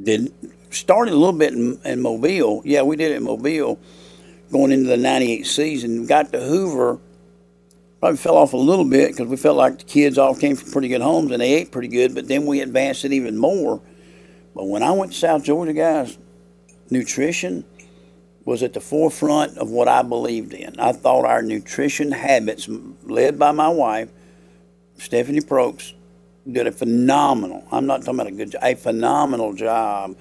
Did started a little bit in, in Mobile. Yeah, we did it in Mobile, going into the '98 season. Got to Hoover. Probably fell off a little bit because we felt like the kids all came from pretty good homes and they ate pretty good. But then we advanced it even more. But when I went to South Georgia, guys, nutrition was at the forefront of what I believed in. I thought our nutrition habits, led by my wife, Stephanie Propst, did a phenomenal, I'm not talking about a good job, a phenomenal job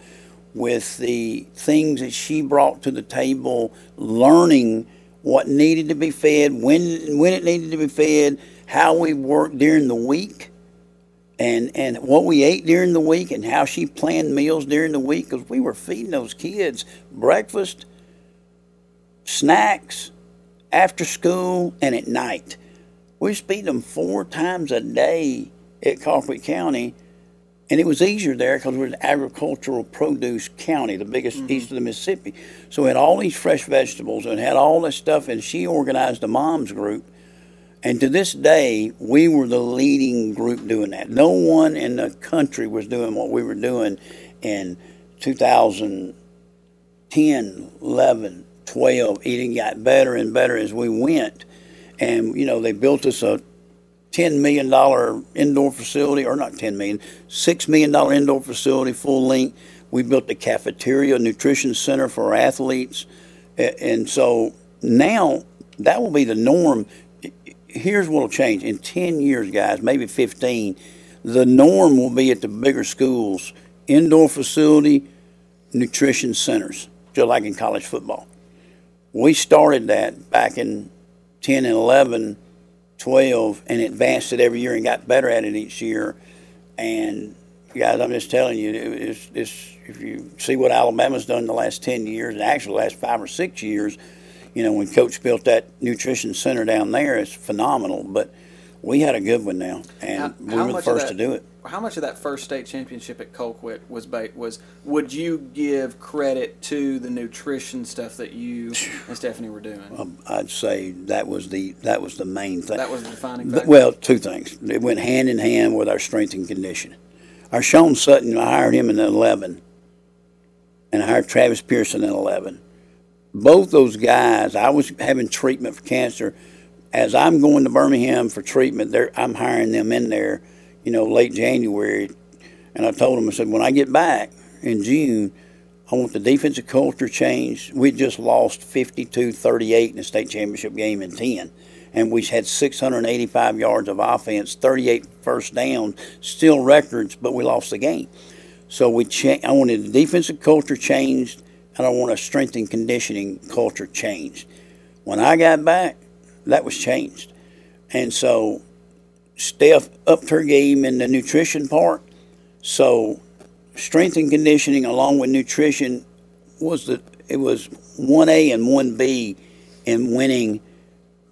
with the things that she brought to the table, learning what needed to be fed, when, when it needed to be fed, how we worked during the week and and what we ate during the week and how she planned meals during the week because we were feeding those kids breakfast snacks after school and at night. We feed them four times a day at Colquitt County, and it was easier there because we're an agricultural produce county, the biggest mm-hmm. east of the Mississippi. So we had all these fresh vegetables and had all this stuff, and she organized a moms group. And to this day, we were the leading group doing that. No one in the country was doing what we were doing in 2010, 11, 12. It got better and better as we went. And, you know, they built us a $10 million indoor facility, or not $10 million, $6 million indoor facility, full length. We built a cafeteria, nutrition center for athletes. And so now that will be the norm. Here's what will change in 10 years, guys, maybe 15. The norm will be at the bigger schools indoor facility, nutrition centers, just like in college football we started that back in 10 and 11, 12, and advanced it every year and got better at it each year. And guys, I'm just telling you, it's, it's, if you see what Alabama's done in the last 10 years, and actually the last five or six years, you know, when Coach built that nutrition center down there, it's phenomenal. But we had a good one now, and how, we were the first that, to do it how much of that first state championship at Colquitt was was would you give credit to the nutrition stuff that you and Stephanie were doing? Um, I'd say that was the that was the main thing. That was the defining factor. Well, two things. It went hand in hand with our strength and conditioning. Our Sean Sutton, I hired him in eleven, and I hired Travis Pearson in eleven. Both those guys, I was having treatment for cancer. As I'm going to Birmingham for treatment, I'm hiring them in there you know, late January. And I told them, I said, when I get back in June, I want the defensive culture changed. We just lost 52 38 in the state championship game in 10. And we had 685 yards of offense, 38 first downs, still records, but we lost the game. So we cha- I wanted the defensive culture changed, and I want a strength and conditioning culture changed. When I got back, that was changed. And so Steph upped her game in the nutrition part. So strength and conditioning along with nutrition was the it was one A and one B in winning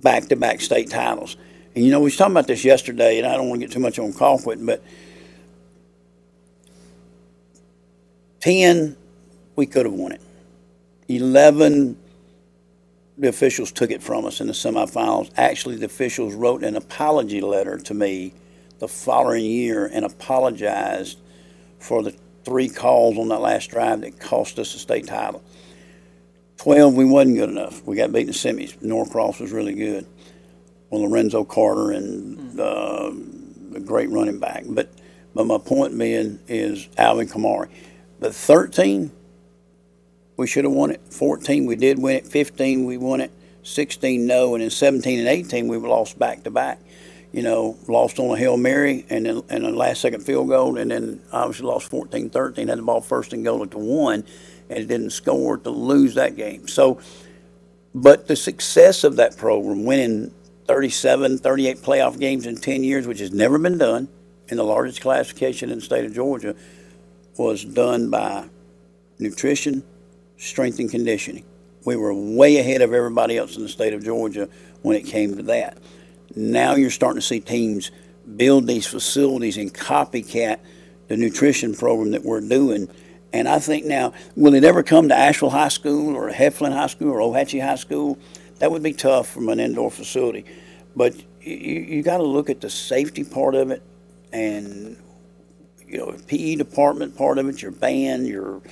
back to back state titles. And you know, we was talking about this yesterday, and I don't want to get too much on Colquitt, but ten we could have won it. Eleven the officials took it from us in the semifinals. Actually, the officials wrote an apology letter to me the following year and apologized for the three calls on that last drive that cost us a state title. 12, we wasn't good enough. We got beaten in semis. Norcross was really good. Well, Lorenzo Carter and uh, a great running back. But, but my point being is Alvin Kamara. But 13, we should have won it. 14, we did win it. 15, we won it. 16, no. And in 17 and 18, we lost back to back. You know, lost on a Hail Mary and then and a last second field goal, and then obviously lost 14 13, had the ball first and goal at the one, and didn't score to lose that game. So, but the success of that program, winning 37, 38 playoff games in 10 years, which has never been done in the largest classification in the state of Georgia, was done by nutrition, strength and conditioning. We were way ahead of everybody else in the state of Georgia when it came to that. Now you're starting to see teams build these facilities and copycat the nutrition program that we're doing. And I think now, will it ever come to Asheville High School or Heflin High School or Ohatchee High School? That would be tough from an indoor facility. But you, you got to look at the safety part of it and, you know, PE department part of it, your band, your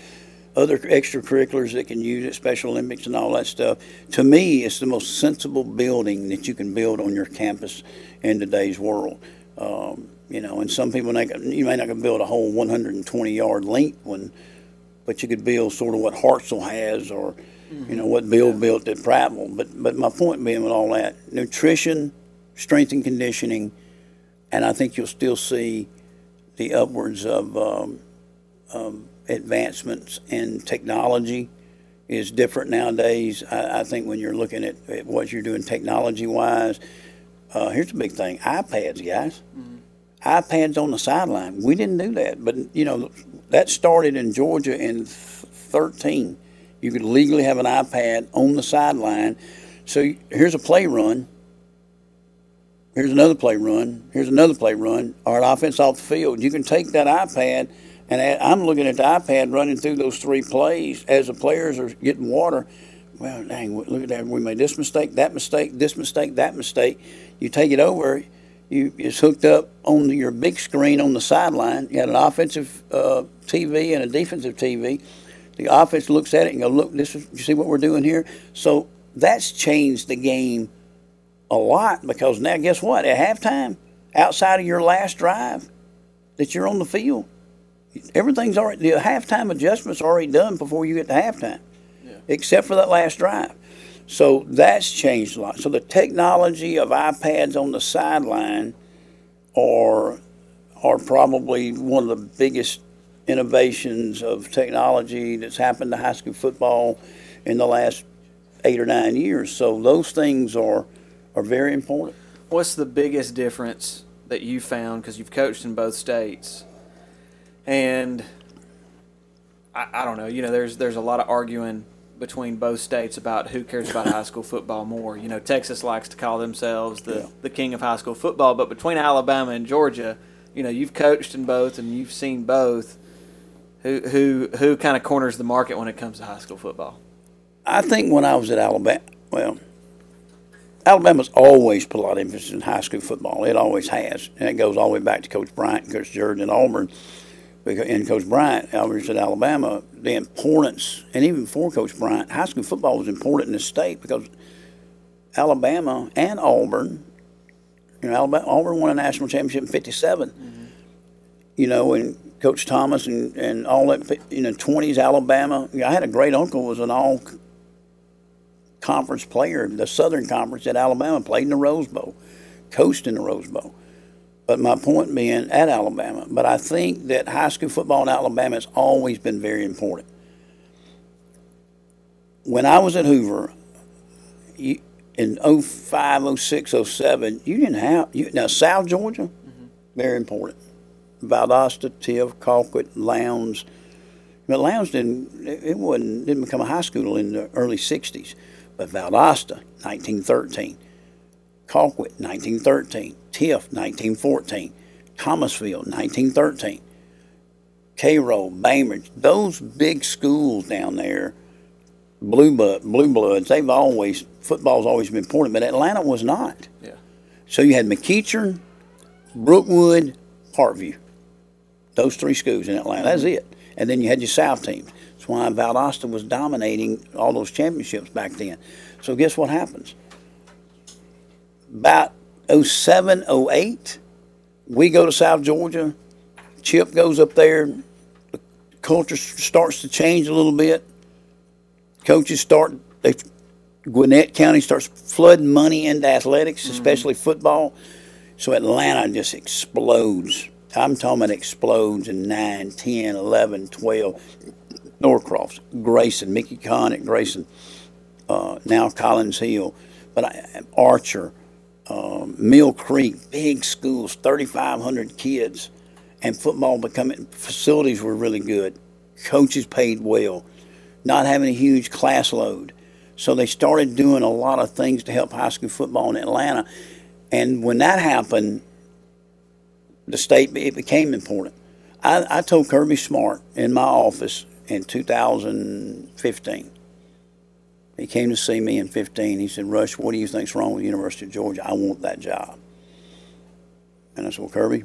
other extracurriculars that can use it, Special Olympics and all that stuff. To me, it's the most sensible building that you can build on your campus in today's world. Um, you know, and some people think you may not can build a whole 120 yard length one, but you could build sort of what Hartselle has or, you know, what Bill built at Prattville. But but my point being with all that, nutrition, strength and conditioning, and I think you'll still see the upwards of um, um, advancements in technology is different nowadays. I, I think when you're looking at, at what you're doing technology wise, uh, here's a big thing: iPads, guys. iPads on the sideline. We didn't do that, but you know that started in Georgia in 13. You could legally have an iPad on the sideline. So here's a play run. Here's another play run. Here's another play run. Or an offense off the field. You can take that iPad, and I'm looking at the iPad running through those three plays as the players are getting water. Well, dang, look at that. We made this mistake, that mistake, this mistake, that mistake. You take it over, you it's hooked up on your big screen on the sideline. You got an offensive uh, TV and a defensive TV. The offense looks at it and go, "Look, this is you see what we're doing here." So that's changed the game a lot because now, guess what? At halftime, outside of your last drive, that you're on the field, everything's already the halftime adjustments are already done before you get to halftime, except for that last drive. So that's changed a lot. So the technology of iPads on the sideline are are probably one of the biggest innovations of technology that's happened to high school football in the last eight or nine years. So those things are are very important. What's the biggest difference that you found because you've coached in both states, and I, I don't know. You know, there's there's a lot of arguing between both states about who cares about high school football more. You know, Texas likes to call themselves the Yeah. the king of high school football, but between Alabama and Georgia, you know, you've coached in both and you've seen both. Who who who kind of corners the market when it comes to high school football? I think when I was at Alabama, well, Alabama's always put a lot of emphasis in high school football. It always has, and it goes all the way back to Coach Bryant, Coach Jordan, and Auburn. And Coach Bryant, I at Alabama, the importance, and even for Coach Bryant, high school football was important in the state because Alabama and Auburn, you know, Alabama, Auburn won a national championship in '57. Mm-hmm. You know, and Coach Thomas and, and all that, you know, 20s Alabama. I had a great uncle who was an all conference player, the Southern Conference at Alabama, played in the Rose Bowl, coached in the Rose Bowl. But my point being at Alabama, but I think that high school football in Alabama has always been very important. When I was at Hoover, you, in 05, 06, 07, you didn't have, you, now South Georgia, mm-hmm. very important. Valdosta, Tift, Colquitt, Lowndes. But Lowndes didn't, it it wasn't, didn't become a high school in the early 60s. But Valdosta, 1913. Colquitt, 1913. Tift, 1914. Thomasville, 1913. Cairo, Bainbridge, those big schools down there, blue, blood, blue bloods, they've always, football's always been important, but Atlanta was not. Yeah. So you had McEachern, Brookwood, Parkview. Those three schools in Atlanta. That's it. And then you had your South teams. That's why Valdosta was dominating all those championships back then. So guess what happens? About 07, 08, we go to South Georgia. Chip goes up there. The culture starts to change a little bit. Coaches start, they, Gwinnett County starts flooding money into athletics, especially football. So Atlanta just explodes. I'm talking about explodes in 9, 10, 11, 12. Norcross, Grayson, Mickey Conn at Grayson, uh, now Collins Hill, but I, Archer, um, Mill Creek, big schools, 3,500 kids, and football becoming facilities were really good. Coaches paid well, not having a huge class load. So they started doing a lot of things to help high school football in Atlanta. And when that happened, the state it became important. I, I told Kirby Smart in my office in 2015. He came to see me in 15. He said, Rush, what do you think's wrong with the University of Georgia? I want that job. And I said, Well, Kirby,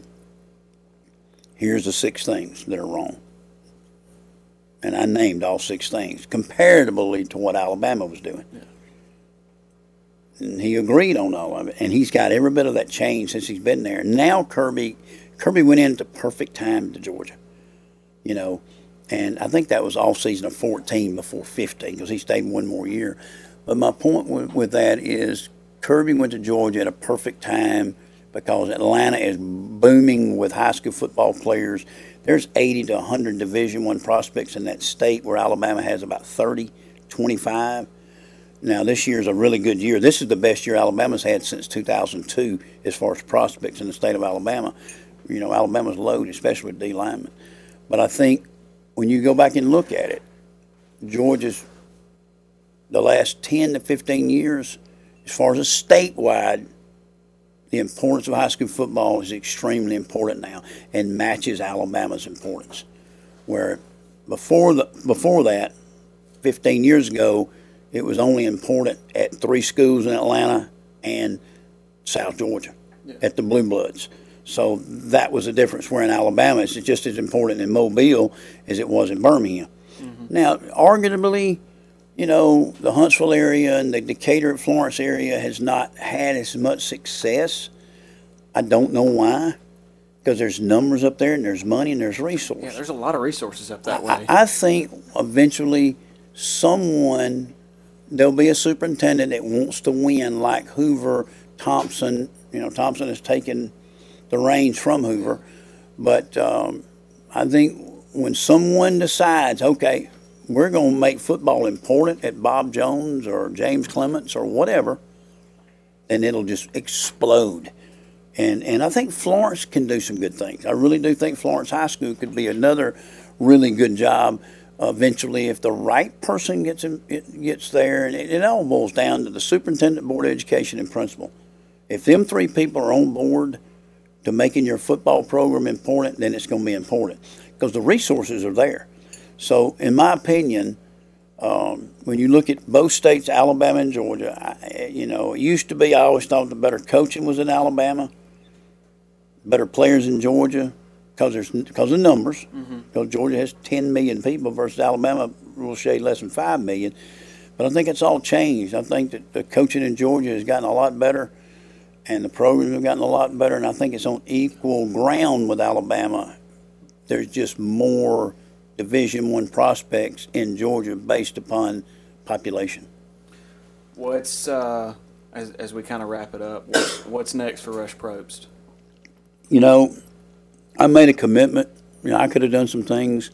here's the six things that are wrong. And I named all six things comparatively to what Alabama was doing. Yeah. And he agreed on all of it. And he's got every bit of that change since he's been there. Now Kirby Kirby went into perfect time to Georgia. You know, and I think that was off season of 14 before 15 because he stayed one more year. But my point with, with that is Kirby went to Georgia at a perfect time because Atlanta is booming with high school football players. There's 80 to 100 Division One prospects in that state where Alabama has about 30, 25. Now this year is a really good year. This is the best year Alabama's had since 2002 as far as prospects in the state of Alabama. You know, Alabama's loaded, especially with D linemen. But I think when you go back and look at it, Georgia's the last 10 to 15 years, as far as a statewide, the importance of high school football is extremely important now and matches Alabama's importance. Where before the before that, 15 years ago, it was only important at three schools in Atlanta and South Georgia Yeah. at the Blue Bloods. So that was the difference. Where in Alabama, it's just as important in Mobile as it was in Birmingham. Mm-hmm. Now, arguably, you know, the Huntsville area and the Decatur, Florence area has not had as much success. I don't know why, because there's numbers up there and there's money and there's resources. Yeah, there's a lot of resources up that I, way. I think eventually someone there'll be a superintendent that wants to win like Hoover Thompson. You know, Thompson has taken the reins from Hoover, but um, I think when someone decides, okay, we're going to make football important at Bob Jones or James Clemens or whatever, then it'll just explode. And and I think Florence can do some good things. I really do think Florence High School could be another really good job eventually if the right person gets in, gets there. And it, it all boils down to the superintendent, board of education, and principal. If them three people are on board to making your football program important, then it's going to be important because the resources are there. So, in my opinion, um, when you look at both states, Alabama and Georgia, I, you know, it used to be I always thought the better coaching was in Alabama, better players in Georgia because there's because of numbers. Because Georgia has 10 million people versus Alabama will shade less than 5 million. But I think it's all changed. I think that the coaching in Georgia has gotten a lot better, and the programs have gotten a lot better. And I think it's on equal ground with Alabama. There's just more Division One prospects in Georgia based upon population. What's uh, as as we kind of wrap it up? What's, what's next for Rush Propst? You know, I made a commitment. You know, I could have done some things.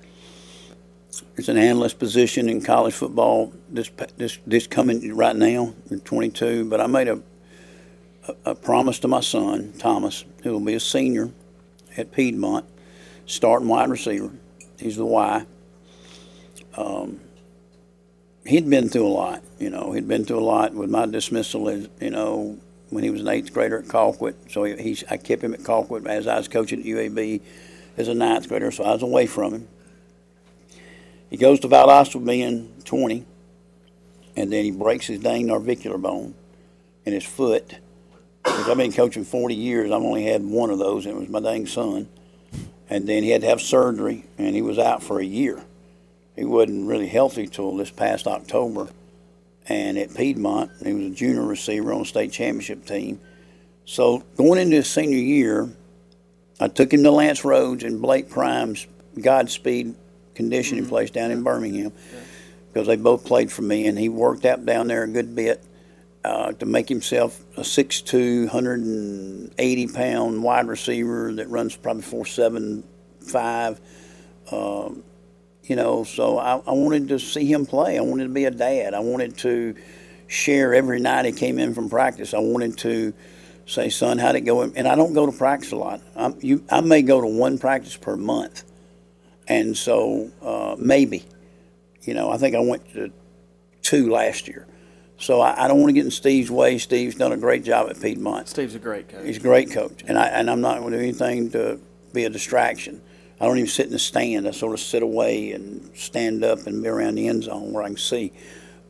It's an analyst position in college football this this this coming right now in 22. But I made a a, promise to my son Thomas, who will be a senior at Piedmont, starting wide receiver. He's the Y. Um, he'd been through a lot. You know, he'd been through a lot with my dismissal. As you know, when he was an eighth grader at Colquitt. So he, I kept him at Colquitt as I was coaching at UAB as a ninth grader, so I was away from him. He goes to Valdosta being 20, and then he breaks his dang navicular bone in his foot. Which I've been coaching 40 years. I've only had one of those, and it was my dang son. And then he had to have surgery, and he was out for a year. He wasn't really healthy till this past October and at Piedmont, he was a junior receiver on the state championship team. So going into his senior year, I took him to Lance Rhodes and Blake Prime's Godspeed conditioning mm-hmm. place down in Birmingham because they both played for me, and he worked out down there a good bit uh, to make himself a 6'2", 180 pound wide receiver that runs probably four seven five. Um, you know, so I, I wanted to see him play. I wanted to be a dad. I wanted to share every night he came in from practice. I wanted to say, son, how'd it go? And I don't go to practice a lot. I'm, you, I may go to one practice per month. And so uh, maybe, you know, I think I went to two last year. So I, I don't want to get in Steve's way. Steve's done a great job at Piedmont. Steve's a great coach. He's a great coach, and I and I'm not going to do anything to be a distraction. I don't even sit in the stand. I sort of sit away and stand up and be around the end zone where I can see.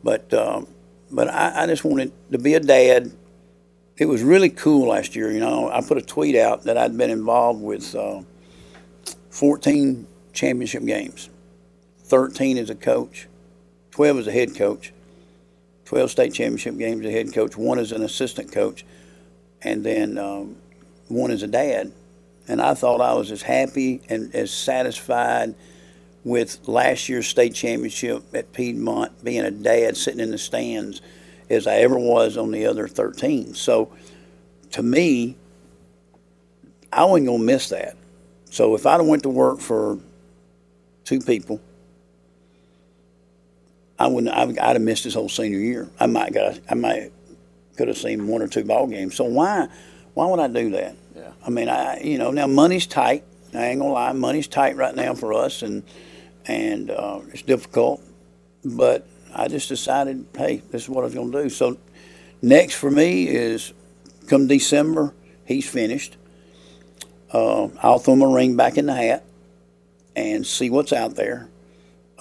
But um, but I, I just wanted to be a dad. It was really cool last year. You know, I put a tweet out that I'd been involved with uh, 14 championship games, 13 as a coach, 12 as a head coach, 12 state championship games as head coach, one as an assistant coach, and then um, one as a dad. And I thought I was as happy and as satisfied with last year's state championship at Piedmont, being a dad sitting in the stands, as I ever was on the other 13. So to me, I wasn't going to miss that. So if I'd have went to work for two people, I wouldn't. I'd, I'd have missed his whole senior year. I might got. I might could have seen one or two ball games. So why, why would I do that? Yeah. I mean, I you know now money's tight. I ain't gonna lie, money's tight right now for us, and and uh, it's difficult. But I just decided, hey, this is what I was gonna do. So next for me is come December, he's finished. Uh, I'll throw my ring back in the hat and see what's out there.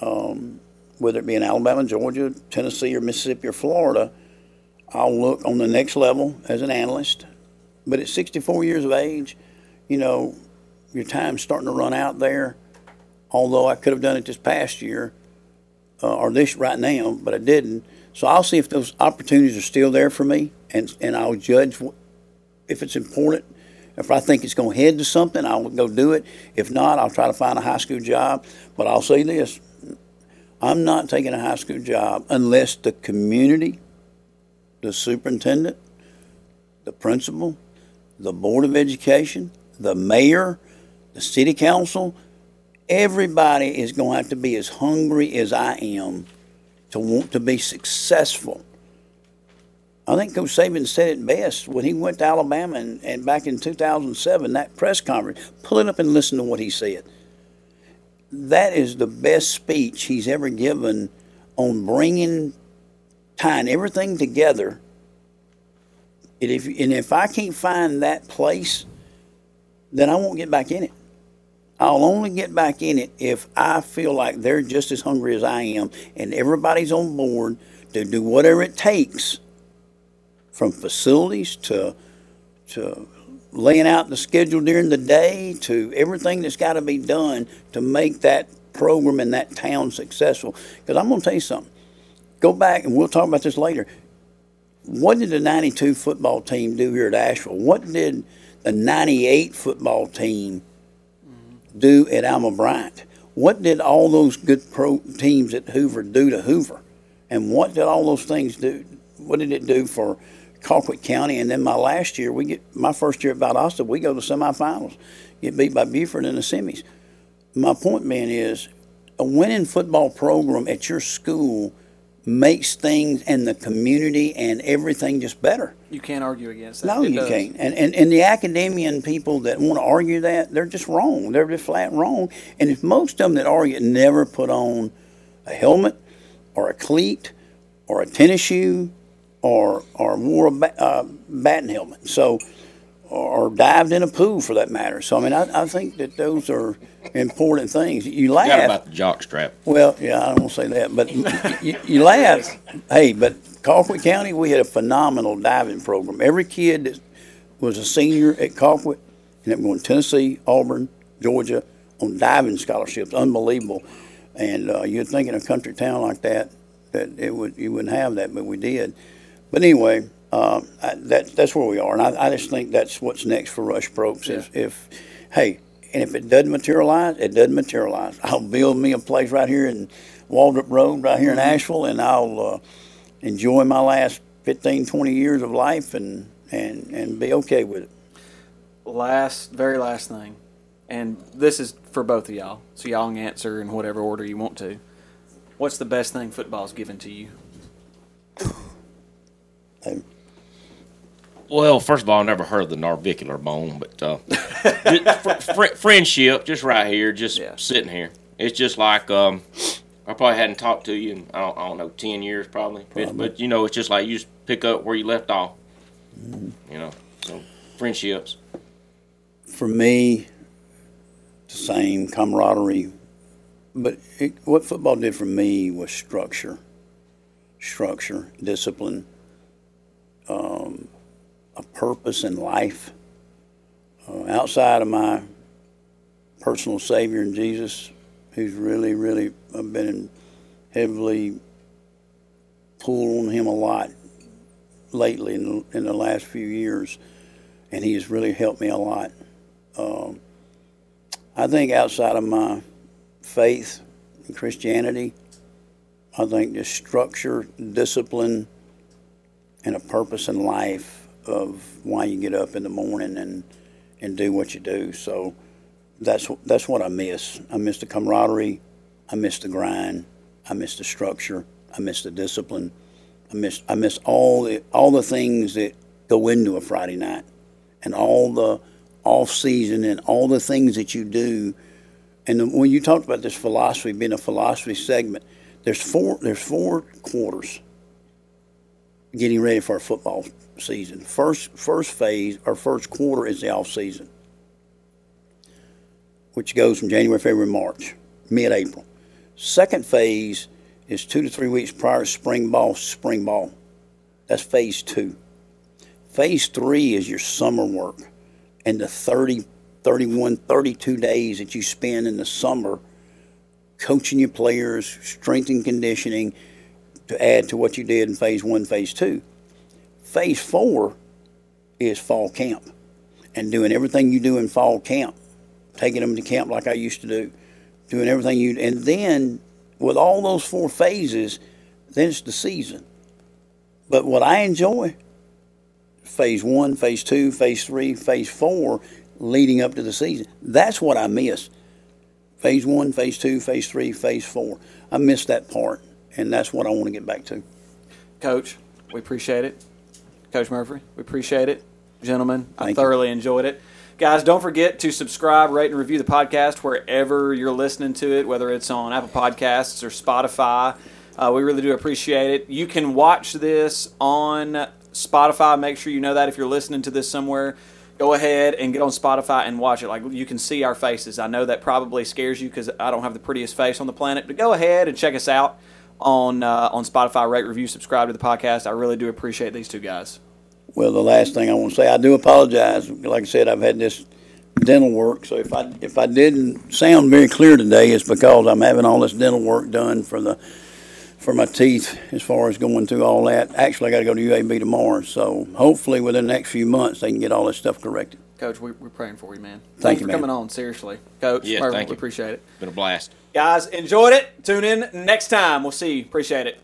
Um, whether it be in Alabama, Georgia, Tennessee, or Mississippi, or Florida, I'll look on the next level as an analyst. But at 64 years of age, you know, your time's starting to run out there. Although I could have done it this past year uh, or this right now, but I didn't. So I'll see if those opportunities are still there for me, and and I'll judge if it's important. If I think it's going to head to something, I'll go do it. If not, I'll try to find a high school job. But I'll say this I'm not taking a high school job unless the community, the superintendent, the principal, the Board of Education, the mayor, the city council, everybody is going to have to be as hungry as I am to want to be successful. I think Coach Saban said it best when he went to Alabama and, and back in 2007, that press conference. Pull it up and listen to what he said. That is the best speech he's ever given on bringing, tying everything together. And if, and if I can't find that place, then I won't get back in it. I'll only get back in it if I feel like they're just as hungry as I am and everybody's on board to do whatever it takes from facilities to to laying out the schedule during the day to everything that's got to be done to make that program in that town successful. Because I'm going to tell you something. Go back and we'll talk about this later. What did the 92 football team do here at Asheville? What did the 98 football team do at Alma Bryant? What did all those good pro teams at Hoover do to Hoover? And what did all those things do? What did it do for Colquitt County? And then my last year, we get my first year at Valdosta, we go to semifinals, get beat by Buford in the semis. My point being is, a winning football program at your school makes things and the community and everything just better. You can't argue against that. No, It you does. can't. And, and and the academian people that want to argue that, they're just wrong. They're just flat wrong. And if most of them that argue never put on a helmet or a cleat or a tennis shoe or or wore a ba- uh, batting helmet, so or dived in a pool for that matter. So I mean, I, I think that those are important things. You Forgot laugh. about the jock strap. Well, yeah, I don't want to say that, but you, you laugh. Hey, but Colquitt County, we had a phenomenal diving program. Every kid that was a senior at Colquitt ended up going to Tennessee, Auburn, Georgia on diving scholarships. Unbelievable. And uh, you'd think in a country town like that that it would you wouldn't have that, but we did. But anyway, uh, I, that, that's where we are, and I, I just think that's what's next for Rush Propst. Is if, hey, and if it doesn't materialize, it doesn't materialize. I'll build me a place right here in Waldrop Road, right here in Asheville, and I'll uh, enjoy my last 15, 20 years of life and, and, and be okay with it. Last, very last thing, and this is for both of y'all, so y'all can answer in whatever order you want to. What's the best thing football's given to you? Um, Well, first of all, I never heard of the narvicular bone, but uh, just fr- fr- friendship, just right here, just Yeah. sitting here. It's just like um, I probably hadn't talked to you in I don't, I don't know ten years probably, but, Probably. but you know it's just like you just pick up where you left off. You know, so friendships. For me, the same camaraderie. But it, what football did for me was structure, structure, discipline, um, a purpose in life. Uh, outside of my personal Savior in Jesus, who's really, really, I've been heavily pulled on him a lot lately in the, in the last few years, and he has really helped me a lot. Um, I think outside of my faith and Christianity, I think just structure, discipline, and a purpose in life of why you get up in the morning and, and do what you do. So that's that's what I miss. I miss the camaraderie. I miss the grind. I miss the structure. I miss the discipline. I miss I miss all the all the things that go into a Friday night, and all the off season and all the things that you do. And when you talked about this philosophy being a philosophy segment, there's four there's four quarters getting ready for a football season. First first phase or first quarter is the off season, which goes from January, February, March, mid April. Second phase is two to three weeks prior to spring ball, spring ball. That's phase two. Phase three is your summer work and the 30, 31, 32 days that you spend in the summer coaching your players, strength and conditioning to add to what you did in phase one, phase two. Phase four is fall camp and doing everything you do in fall camp, taking them to camp like I used to do, doing everything you, and then with all those four phases, then it's the season. But what I enjoy, phase one, phase two, phase three, phase four, leading up to the season. That's what I miss. Phase one, phase two, phase three, phase four. I miss that part, and that's what I want to get back to. Coach, we appreciate it. Coach Murphree, we appreciate it. Gentlemen, I Thank you. thoroughly enjoyed it. Guys, don't forget to subscribe, rate, and review the podcast wherever you're listening to it, whether it's on Apple Podcasts or Spotify. Uh, we really do appreciate it. You can watch this on Spotify. Make sure you know that if you're listening to this somewhere, go ahead and get on Spotify and watch it. Like you can see our faces. I know that probably scares you because I don't have the prettiest face on the planet, but go ahead and check us out on uh, on Spotify. Rate, review, subscribe to the podcast. I really do appreciate these two guys. Well, the last thing I want to say, I do apologize. Like I said, I've had this dental work, so if I if I didn't sound very clear today, it's because I'm having all this dental work done for the for my teeth as far as going through all that. Actually, I got to go to UAB tomorrow, so hopefully within the next few months they can get all this stuff corrected. Coach, we, we're praying for you, man. Thank Thanks you, for man. coming on. Seriously, Coach. Yeah, Murphree, thank we you. appreciate it. Been a blast. Guys, enjoyed it. Tune in next time. We'll see you. Appreciate it.